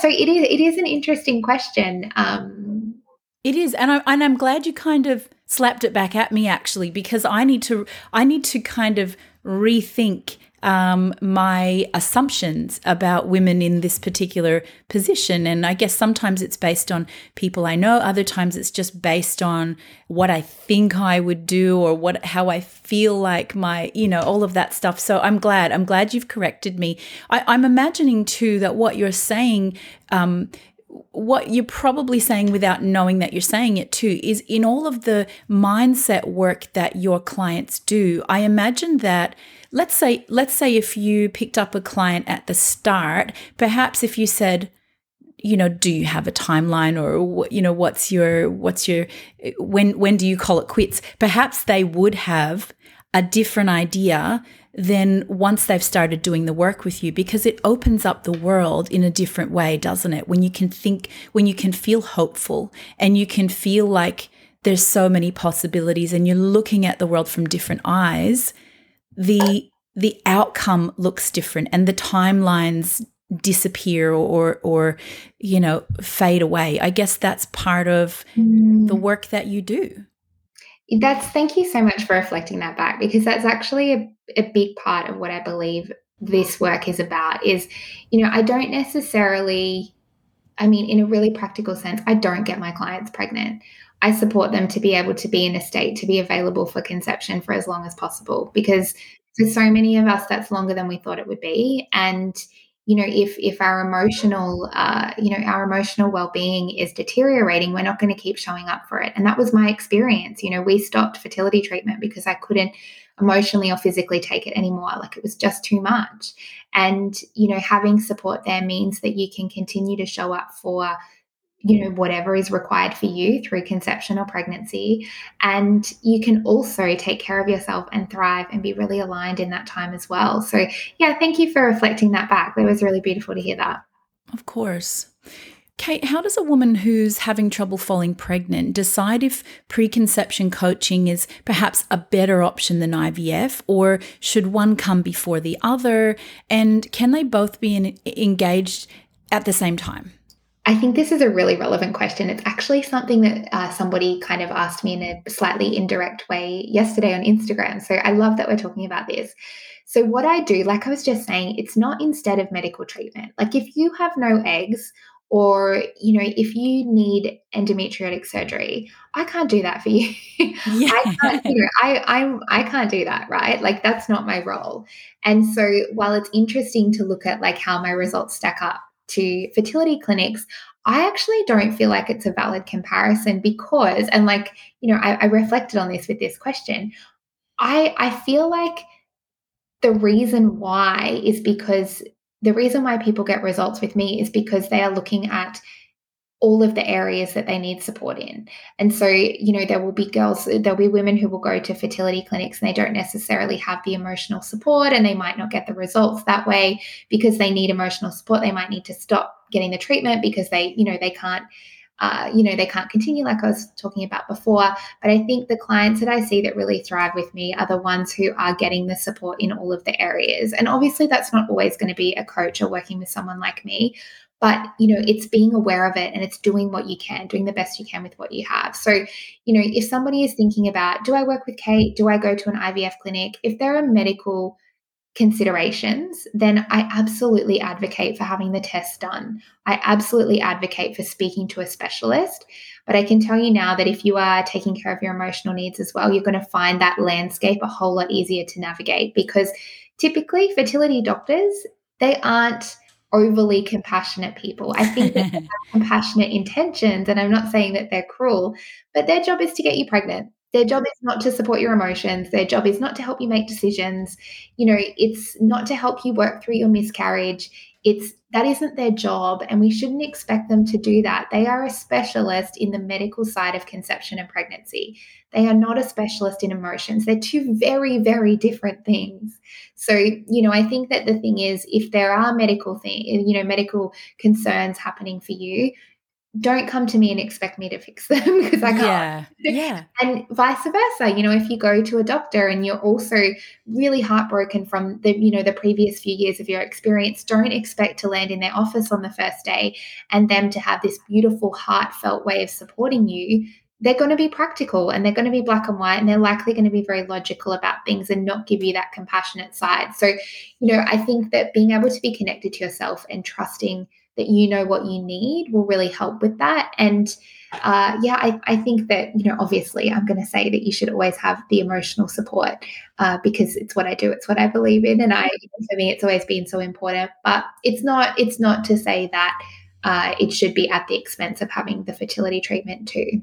So it is it is an interesting question. Um, it is, and I and I'm glad you kind of slapped it back at me actually because I need to I need to kind of rethink um, my assumptions about women in this particular position. And I guess sometimes it's based on people I know, other times it's just based on what I think I would do or what how I feel like my, you know, all of that stuff. So I'm glad. I'm glad you've corrected me. I, am imagining too that what you're saying um, what you're probably saying without knowing that you're saying it too is in all of the mindset work that your clients do i imagine that let's say let's say if you picked up a client at the start perhaps if you said you know do you have a timeline or you know what's your what's your when when do you call it quits? Perhaps they would have a different idea than once they've started doing the work with you because it opens up the world in a different way doesn't it? When you can think when you can feel hopeful and you can feel like there's so many possibilities and you're looking at the world from different eyes the the outcome looks different and the timelines disappear or or you know fade away. I guess that's part of mm. the work that you do. That's thank you so much for reflecting that back because that's actually a, a big part of what i believe this work is about is you know i don't necessarily i mean in a really practical sense i don't get my clients pregnant i support them to be able to be in a state to be available for conception for as long as possible because for so many of us that's longer than we thought it would be. And you know if if our emotional uh, you know our emotional well-being is deteriorating we're not going to keep showing up for it. And that was my experience. You know we stopped fertility treatment because i couldn't emotionally or physically take it anymore. Like it was just too much. And you know having support there means that you can continue to show up for you know whatever is required for you through conception or pregnancy. And you can also take care of yourself and thrive and be really aligned in that time as well. So yeah thank you for reflecting that back. That was really beautiful to hear that. Of course. Kate, how does a woman who's having trouble falling pregnant decide if preconception coaching is perhaps a better option than IVF, or should one come before the other? And can they both be in, engaged at the same time? I think this is a really relevant question. It's actually something that uh, somebody kind of asked me in a slightly indirect way yesterday on Instagram. So I love that we're talking about this. So, what I do, like I was just saying, it's not instead of medical treatment. Like if you have no eggs, or you know if you need endometriotic surgery i can't do that for you yeah. [laughs] i can't you know I, I i can't do that right like that's not my role and so while it's interesting to look at like how my results stack up to fertility clinics i actually don't feel like it's a valid comparison because and like you know I, I reflected on this with this question i i feel like the reason why is because the reason why people get results with me is because they are looking at all of the areas that they need support in. And so, you know, there will be girls, there'll be women who will go to fertility clinics and they don't necessarily have the emotional support and they might not get the results that way because they need emotional support. They might need to stop getting the treatment because they, you know, they can't uh, you know, they can't continue like I was talking about before. But I think the clients that I see that really thrive with me are the ones who are getting the support in all of the areas. And obviously, that's not always going to be a coach or working with someone like me. But you know, it's being aware of it and it's doing what you can, doing the best you can with what you have. So, you know, if somebody is thinking about, do I work with Kate? Do I go to an IVF clinic? If there are medical considerations, then I absolutely advocate for having the test done. I absolutely advocate for speaking to a specialist. But I can tell you now that if you are taking care of your emotional needs as well, you're going to find that landscape a whole lot easier to navigate because typically fertility doctors, they aren't overly compassionate people. I think they [laughs] have compassionate intentions, and I'm not saying that they're cruel, but their job is to get you pregnant. Their job is not to support your emotions. Their job is not to help you make decisions. You know, it's not to help you work through your miscarriage. It's that isn't their job, and we shouldn't expect them to do that. They are a specialist in the medical side of conception and pregnancy. They are not a specialist in emotions. They're two very, very different things. So, you know, I think that the thing is, if there are medical thing, you know, medical concerns happening for you, don't come to me and expect me to fix [laughs] them because I can't. Yeah. Yeah. and vice versa. You know, if you go to a doctor and you're also really heartbroken from the, you know, the previous few years of your experience, don't expect to land in their office on the first day and them to have this beautiful, heartfelt way of supporting you. They're going to be practical and they're going to be black and white and they're likely going to be very logical about things and not give you that compassionate side. So, you know, I think that being able to be connected to yourself and trusting that you know what you need will really help with that. And uh, yeah, I, I think that, you know, obviously I'm going to say that you should always have the emotional support uh, because it's what I do, it's what I believe in. And I, for me, it's always been so important. But it's not, it's not to say that uh, it should be at the expense of having the fertility treatment too.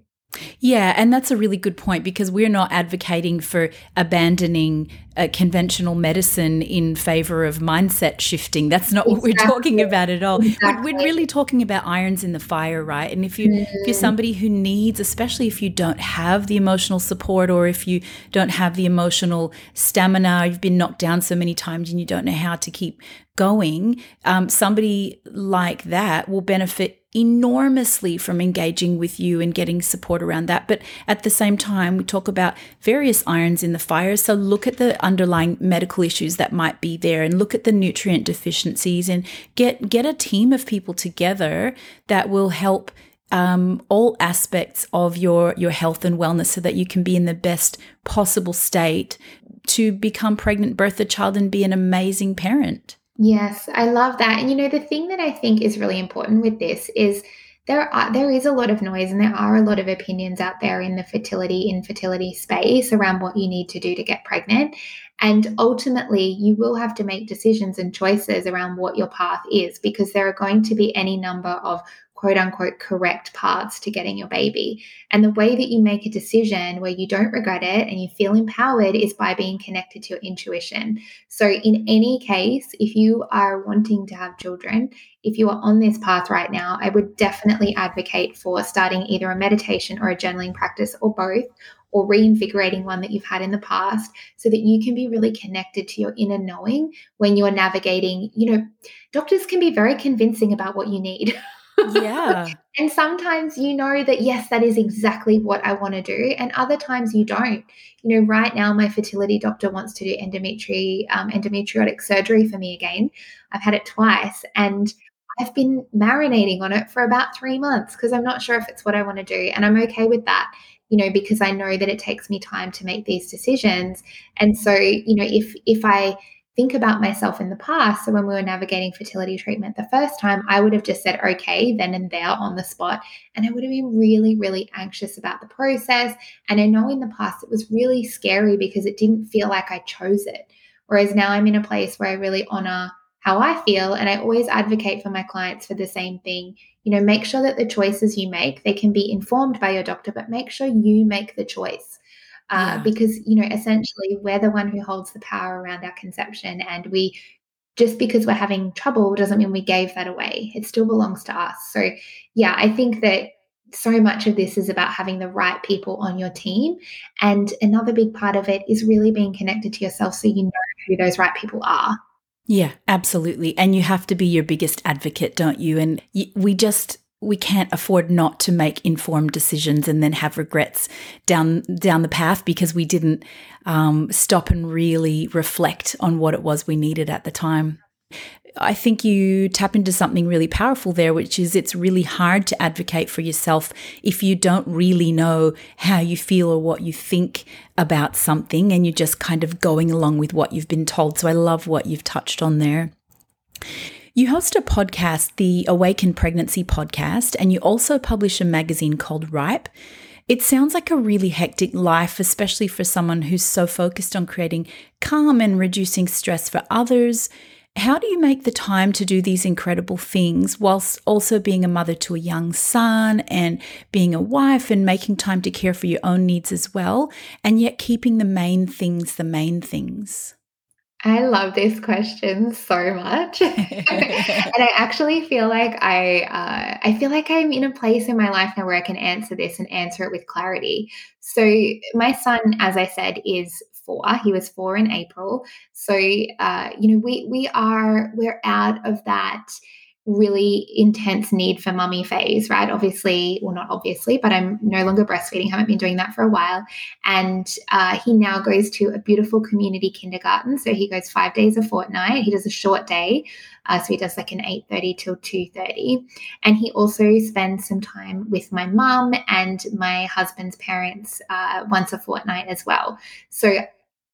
Yeah, and that's a really good point because we're not advocating for abandoning uh, conventional medicine in favor of mindset shifting. That's not exactly. what we're talking about at all. Exactly. We're, we're, really talking about irons in the fire, right? And if you mm. if you're mm. somebody who needs, especially if you don't have the emotional support or if you don't have the emotional stamina, you've been knocked down so many times and you don't know how to keep going, um, somebody like that will benefit enormously from engaging with you and getting support around that. But at the same time, we talk about various irons in the fire. So look at the underlying medical issues that might be there and look at the nutrient deficiencies and get get a team of people together that will help um, all aspects of your your health and wellness so that you can be in the best possible state to become pregnant, birth a child, and be an amazing parent. Yes, I love that. And you know, the thing that I think is really important with this is there are there is a lot of noise and there are a lot of opinions out there in the fertility infertility space around what you need to do to get pregnant. And ultimately, you will have to make decisions and choices around what your path is because there are going to be any number of quote unquote correct paths to getting your baby. And the way that you make a decision where you don't regret it and you feel empowered is by being connected to your intuition. So, in any case, if you are wanting to have children, if you are on this path right now, I would definitely advocate for starting either a meditation or a journaling practice or both. Or reinvigorating one that you've had in the past so that you can be really connected to your inner knowing when you're navigating. You know, doctors can be very convincing about what you need. [laughs] Yeah. [laughs] and sometimes you know that, yes, that is exactly what I want to do. And other times you don't. You know, right now, my fertility doctor wants to do endometri- um, endometriotic surgery for me again. I've had it twice. And I've been marinating on it for about three months because I'm not sure if it's what I want to do. And I'm okay with that, you know, because I know that it takes me time to make these decisions. And so, you know, if if I think about myself in the past, so when we were navigating fertility treatment the first time, I would have just said okay then and there on the spot. And I would have been really, really anxious about the process. And I know in the past it was really scary because it didn't feel like I chose it. Whereas now I'm in a place where I really honor how I feel. And I always advocate for my clients for the same thing. You know, make sure that the choices you make, they can be informed by your doctor, but make sure you make the choice. Uh, yeah. Because, you know, essentially we're the one who holds the power around our conception. And we, just because we're having trouble doesn't mean we gave that away. It still belongs to us. So, yeah, I think that so much of this is about having the right people on your team. And another big part of it is really being connected to yourself so you know who those right people are. Yeah, absolutely. And you have to be your biggest advocate, don't you? And we just we can't afford not to make informed decisions and then have regrets down down the path because we didn't um, stop and really reflect on what it was we needed at the time. I think you tap into something really powerful there, which is it's really hard to advocate for yourself if you don't really know how you feel or what you think about something and you're just kind of going along with what you've been told. So I love what you've touched on there. You host a podcast, the Awaken Pregnancy podcast, and you also publish a magazine called Ripe. It sounds like a really hectic life, especially for someone who's so focused on creating calm and reducing stress for others. How do you make the time to do these incredible things whilst also being a mother to a young son and being a wife and making time to care for your own needs as well, and yet keeping the main things the main things? I love this question so much. [laughs] and I actually feel like I uh, I feel like I'm in a place in my life now where I can answer this and answer it with clarity. So my son, as I said, is four. He was four in April. So uh, you know, we we are we're out of that really intense need for mummy phase, right? Obviously, well, not obviously, but I'm no longer breastfeeding, haven't been doing that for a while. And uh, he now goes to a beautiful community kindergarten. So he goes five days a fortnight. He does a short day. Uh, so he does like an 8.30 till 2.30. And he also spends some time with my mum and my husband's parents uh, once a fortnight as well. So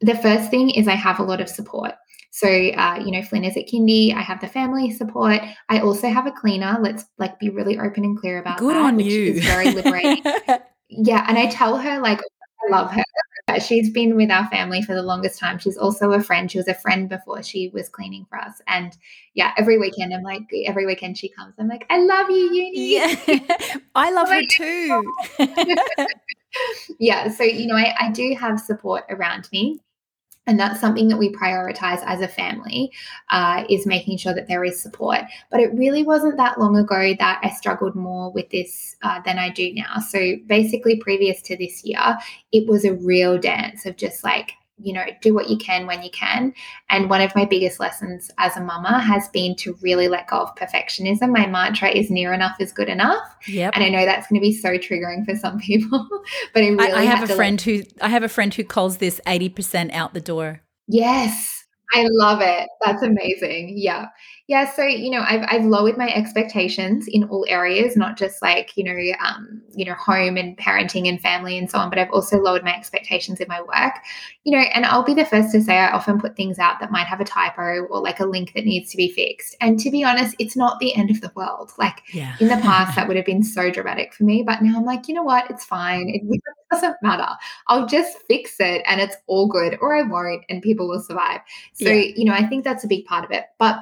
the first thing is I have a lot of support. So, uh, you know, Flynn is at kindy. I have the family support. I also have a cleaner. Let's like be really open and clear about that. Good that. on which you. Is very liberating. [laughs] yeah, and I tell her like I love her. She's been with our family for the longest time. She's also a friend. She was a friend before she was cleaning for us. And yeah, every weekend I'm like, every weekend she comes. I'm like, I love you, Uni. Yeah, [laughs] [laughs] I love her too. yeah, so you know, I, I do have support around me and that's something that we prioritize as a family uh, is making sure that there is support. But it really wasn't that long ago that i struggled more with this uh, than i do now. So basically previous to this year it was a real dance of just like you know, do what you can when you can. And one of my biggest lessons as a mama has been to really let go of perfectionism. My mantra is near enough is good enough. Yep. And I know that's going to be so triggering for some [laughs] people, but I really I, I have a friend who I have a friend who calls this 80% out the door. Yes. I love it. That's amazing. Yeah. Yeah. So, you know, I've, I've lowered my expectations in all areas, not just like, you know, um, you know, home and parenting and family and so on, but I've also lowered my expectations in my work, you know, and I'll be the first to say I often put things out that might have a typo or like a link that needs to be fixed. And to be honest, it's not the end of the world. Like yeah. in the past, [laughs] that would have been so dramatic for me. But now I'm like, you know what? It's fine. It [laughs] doesn't matter. I'll just fix it and it's all good, or I won't, and people will survive. So, yeah. you know, I think that's a big part of it. But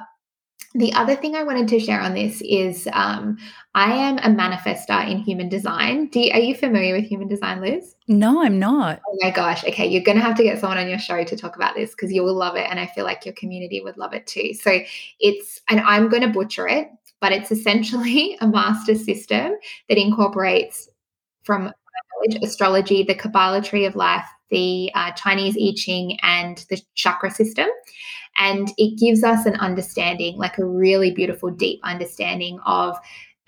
the other thing I wanted to share on this is um, I am a manifester in human design. You, are you familiar with human design, Liz? No, I'm not. Oh my gosh. Okay. You're going to have to get someone on your show to talk about this because you will love it. And I feel like your community would love it too. So it's, and I'm going to butcher it, but it's essentially [laughs] a master system that incorporates from astrology, the Kabbalah tree of life, the uh, Chinese I Ching, and the chakra system. And it gives us an understanding, like a really beautiful, deep understanding of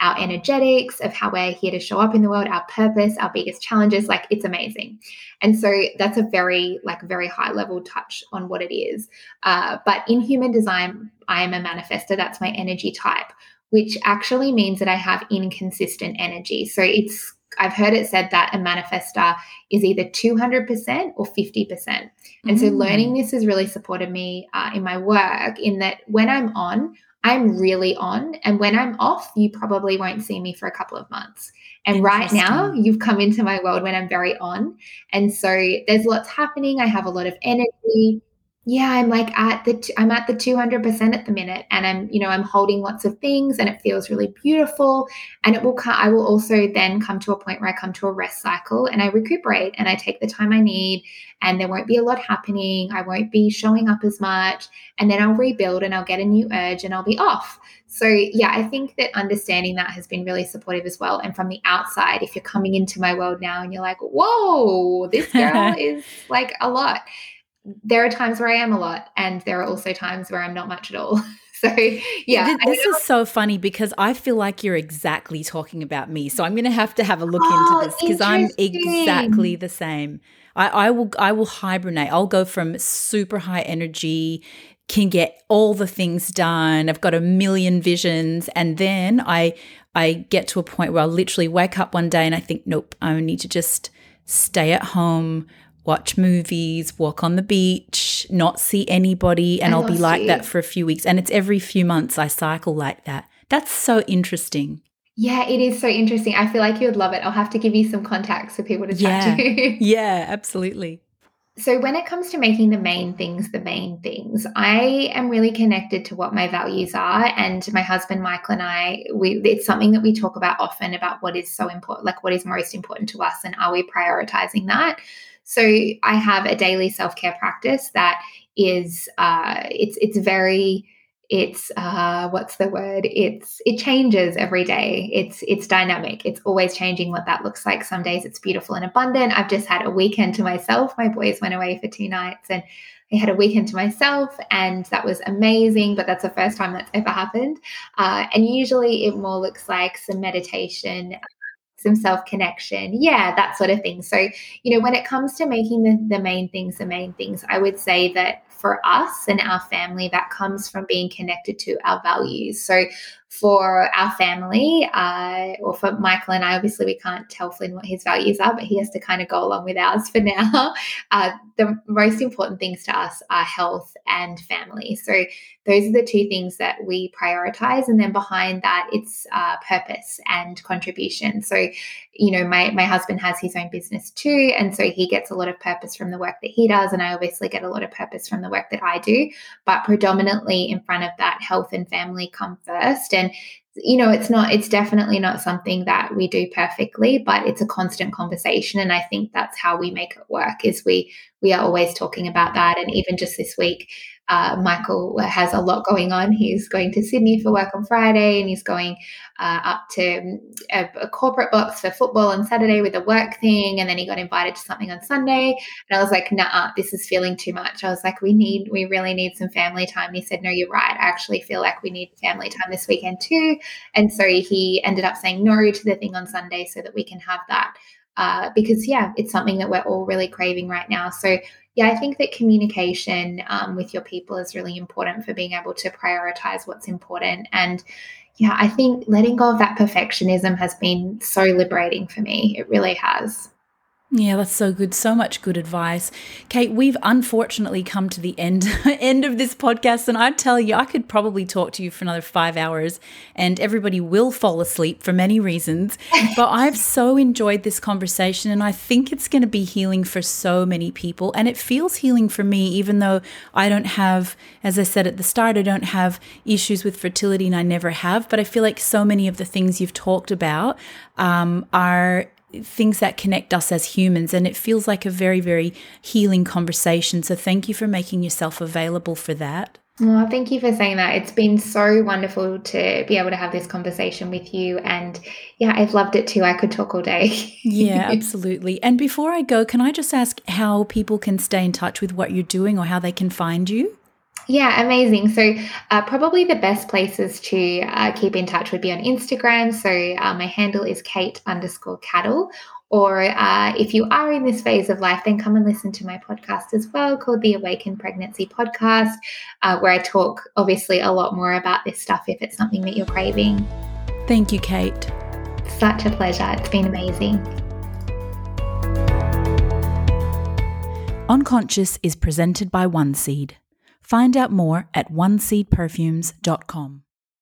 our energetics, of how we're here to show up in the world, our purpose, our biggest challenges. Like it's amazing. And so that's a very, like, very high level touch on what it is. Uh, but in human design, I am a manifester. That's my energy type. which actually means that I have inconsistent energy. So it's I've heard it said that a manifester is either 200% or 50%. And mm. so learning this has really supported me uh, in my work in that when I'm on, I'm really on. And when I'm off, you probably won't see me for a couple of months. And right now, you've come into my world when I'm very on. And so there's lots happening. I have a lot of energy yeah i'm like at the i'm at the 200% at the minute and i'm you know i'm holding lots of things and it feels really beautiful. And it will come i will also then come to a point where i come to a rest cycle and i recuperate and i take the time i need and there won't be a lot happening. I won't be showing up as much and then i'll rebuild and i'll get a new urge and i'll be off. So yeah i think that understanding that has been really supportive as well and from the outside if you're coming into my world now and you're like whoa this [laughs] girl is like a lot there are times where I am a lot, and there are also times where I'm not much at all. [laughs] So, yeah. This is so funny because I feel like you're exactly talking about me. So, I'm going to have to have a look oh, into this because I'm exactly the same. I, I will I will hibernate. I'll go from super high energy, can get all the things done. I've got a million visions, and then I I get to a point where I'll literally wake up one day and I think, nope, I need to just stay at home, watch movies, walk on the beach, not see anybody, and I will be like you. that for a few weeks. And it's every few months I cycle like that. That's so interesting. Yeah, it is so interesting. I feel like you would love it. I'll have to give you some contacts for people to chat yeah. to. [laughs] yeah, absolutely. So, when it comes to making the main things the main things, I am really connected to what my values are. And my husband, Michael, and I, we, it's something that we talk about often about what is so important, like what is most important to us, and are we prioritizing that? So I have a daily self care practice that is uh, it's it's very it's uh, what's the word? It's it changes every day. It's it's dynamic. It's always changing what that looks like. Some days it's beautiful and abundant. I've just had a weekend to myself. My boys went away for two nights and I had a weekend to myself, and that was amazing. But that's the first time that's ever happened. Uh, and usually, it more looks like some meditation, some self connection, yeah, that sort of thing. So, you know, when it comes to making the, the main things the main things, I would say that for us and our family, that comes from being connected to our values. So, for our family, uh, or for Michael and I, obviously we can't tell Flynn what his values are, but he has to kind of go along with ours for now. [laughs] Uh, the most important things to us are health and family. So those are the two things that we prioritize, and then behind that, it's uh, purpose and contribution. So, you know, my my husband has his own business too, and so he gets a lot of purpose from the work that he does, and I obviously get a lot of purpose from the work that I do. But predominantly in front of that, health and family come first and you know it's not it's definitely not something that we do perfectly but it's a constant conversation and i think that's how we make it work is we we are always talking about that and even just this week uh, Michael has a lot going on. He's going to Sydney for work on Friday, and he's going uh, up to um, a, a, corporate box for football on Saturday with a work thing, and then he got invited to something on Sunday. And I was like, "Nah, this is feeling too much." I was like, "We need, we really need some family time." He said, "No, you're right. I actually feel like we need family time this weekend too." And so he ended up saying no to the thing on Sunday so that we can have that. Uh, because yeah, it's something that we're all really craving right now. So yeah, I think that communication um, with your people is really important for being able to prioritize what's important. And yeah, I think letting go of that perfectionism has been so liberating for me. It really has. Yeah, that's so good. So much good advice. Kate, we've unfortunately come to the end [laughs] end of this podcast and I tell you I could probably talk to you for another 5 hours and everybody will fall asleep for many reasons, [laughs] but I've so enjoyed this conversation and I think it's going to be healing for so many people and it feels healing for me even though I don't have as I said at the start I don't have issues with fertility and I never have, but I feel like so many of the things you've talked about um, are things that connect us as humans. And it feels like a very, very healing conversation. So thank you for making yourself available for that. Well, thank you for saying that. It's been so wonderful to be able to have this conversation with you. And yeah, I've loved it too. I could talk all day. [laughs] yeah, absolutely. And before I go, can I just ask how people can stay in touch with what you're doing or how they can find you? Yeah, amazing. So, uh, probably the best places to uh, keep in touch would be on Instagram. So, uh, my handle is Kate underscore cattle. Or uh, if you are in this phase of life, then come and listen to my podcast as well called the Awakened Pregnancy Podcast, uh, where I talk obviously a lot more about this stuff if it's something that you're craving. Thank you, Kate. Such a pleasure. It's been amazing. Unconscious is presented by One Seed. Find out more at oneseedperfumes.com.